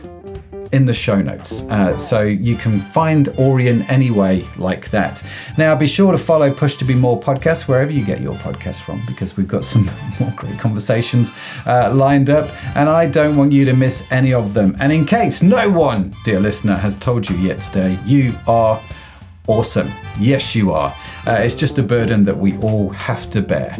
[SPEAKER 2] in the show notes. Uh, so you can find Aurion anyway, like that. Now, be sure to follow Push to Be More podcast wherever you get your podcast from, because we've got some more great conversations uh, lined up, and I don't want you to miss any of them. And in case no one, dear listener, has told you yet today, you are awesome. Yes, you are. Uh, it's just a burden that we all have to bear.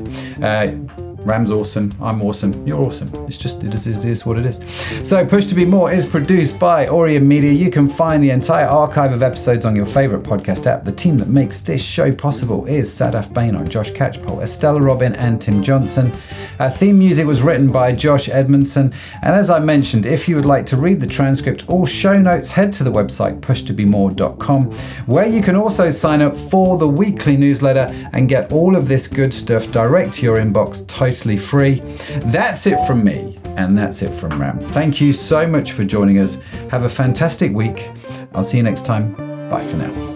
[SPEAKER 2] Ram's awesome. I'm awesome. You're awesome. It's just, it is, it is what it is. So, Push to Be More is produced by Aurion Media. You can find the entire archive of episodes on your favorite podcast app. The team that makes this show possible is Sadaf Bainon, Josh Catchpole, Estella Robin, and Tim Johnson. Our theme music was written by Josh Edmondson. And as I mentioned, if you would like to read the transcript or show notes, head to the website pushtobemore.com, where you can also sign up for the weekly newsletter and get all of this good stuff direct to your inbox free. That's it from me, and that's it from Ram. Thank you so much for joining us. Have a fantastic week. I'll see you next time. Bye for now.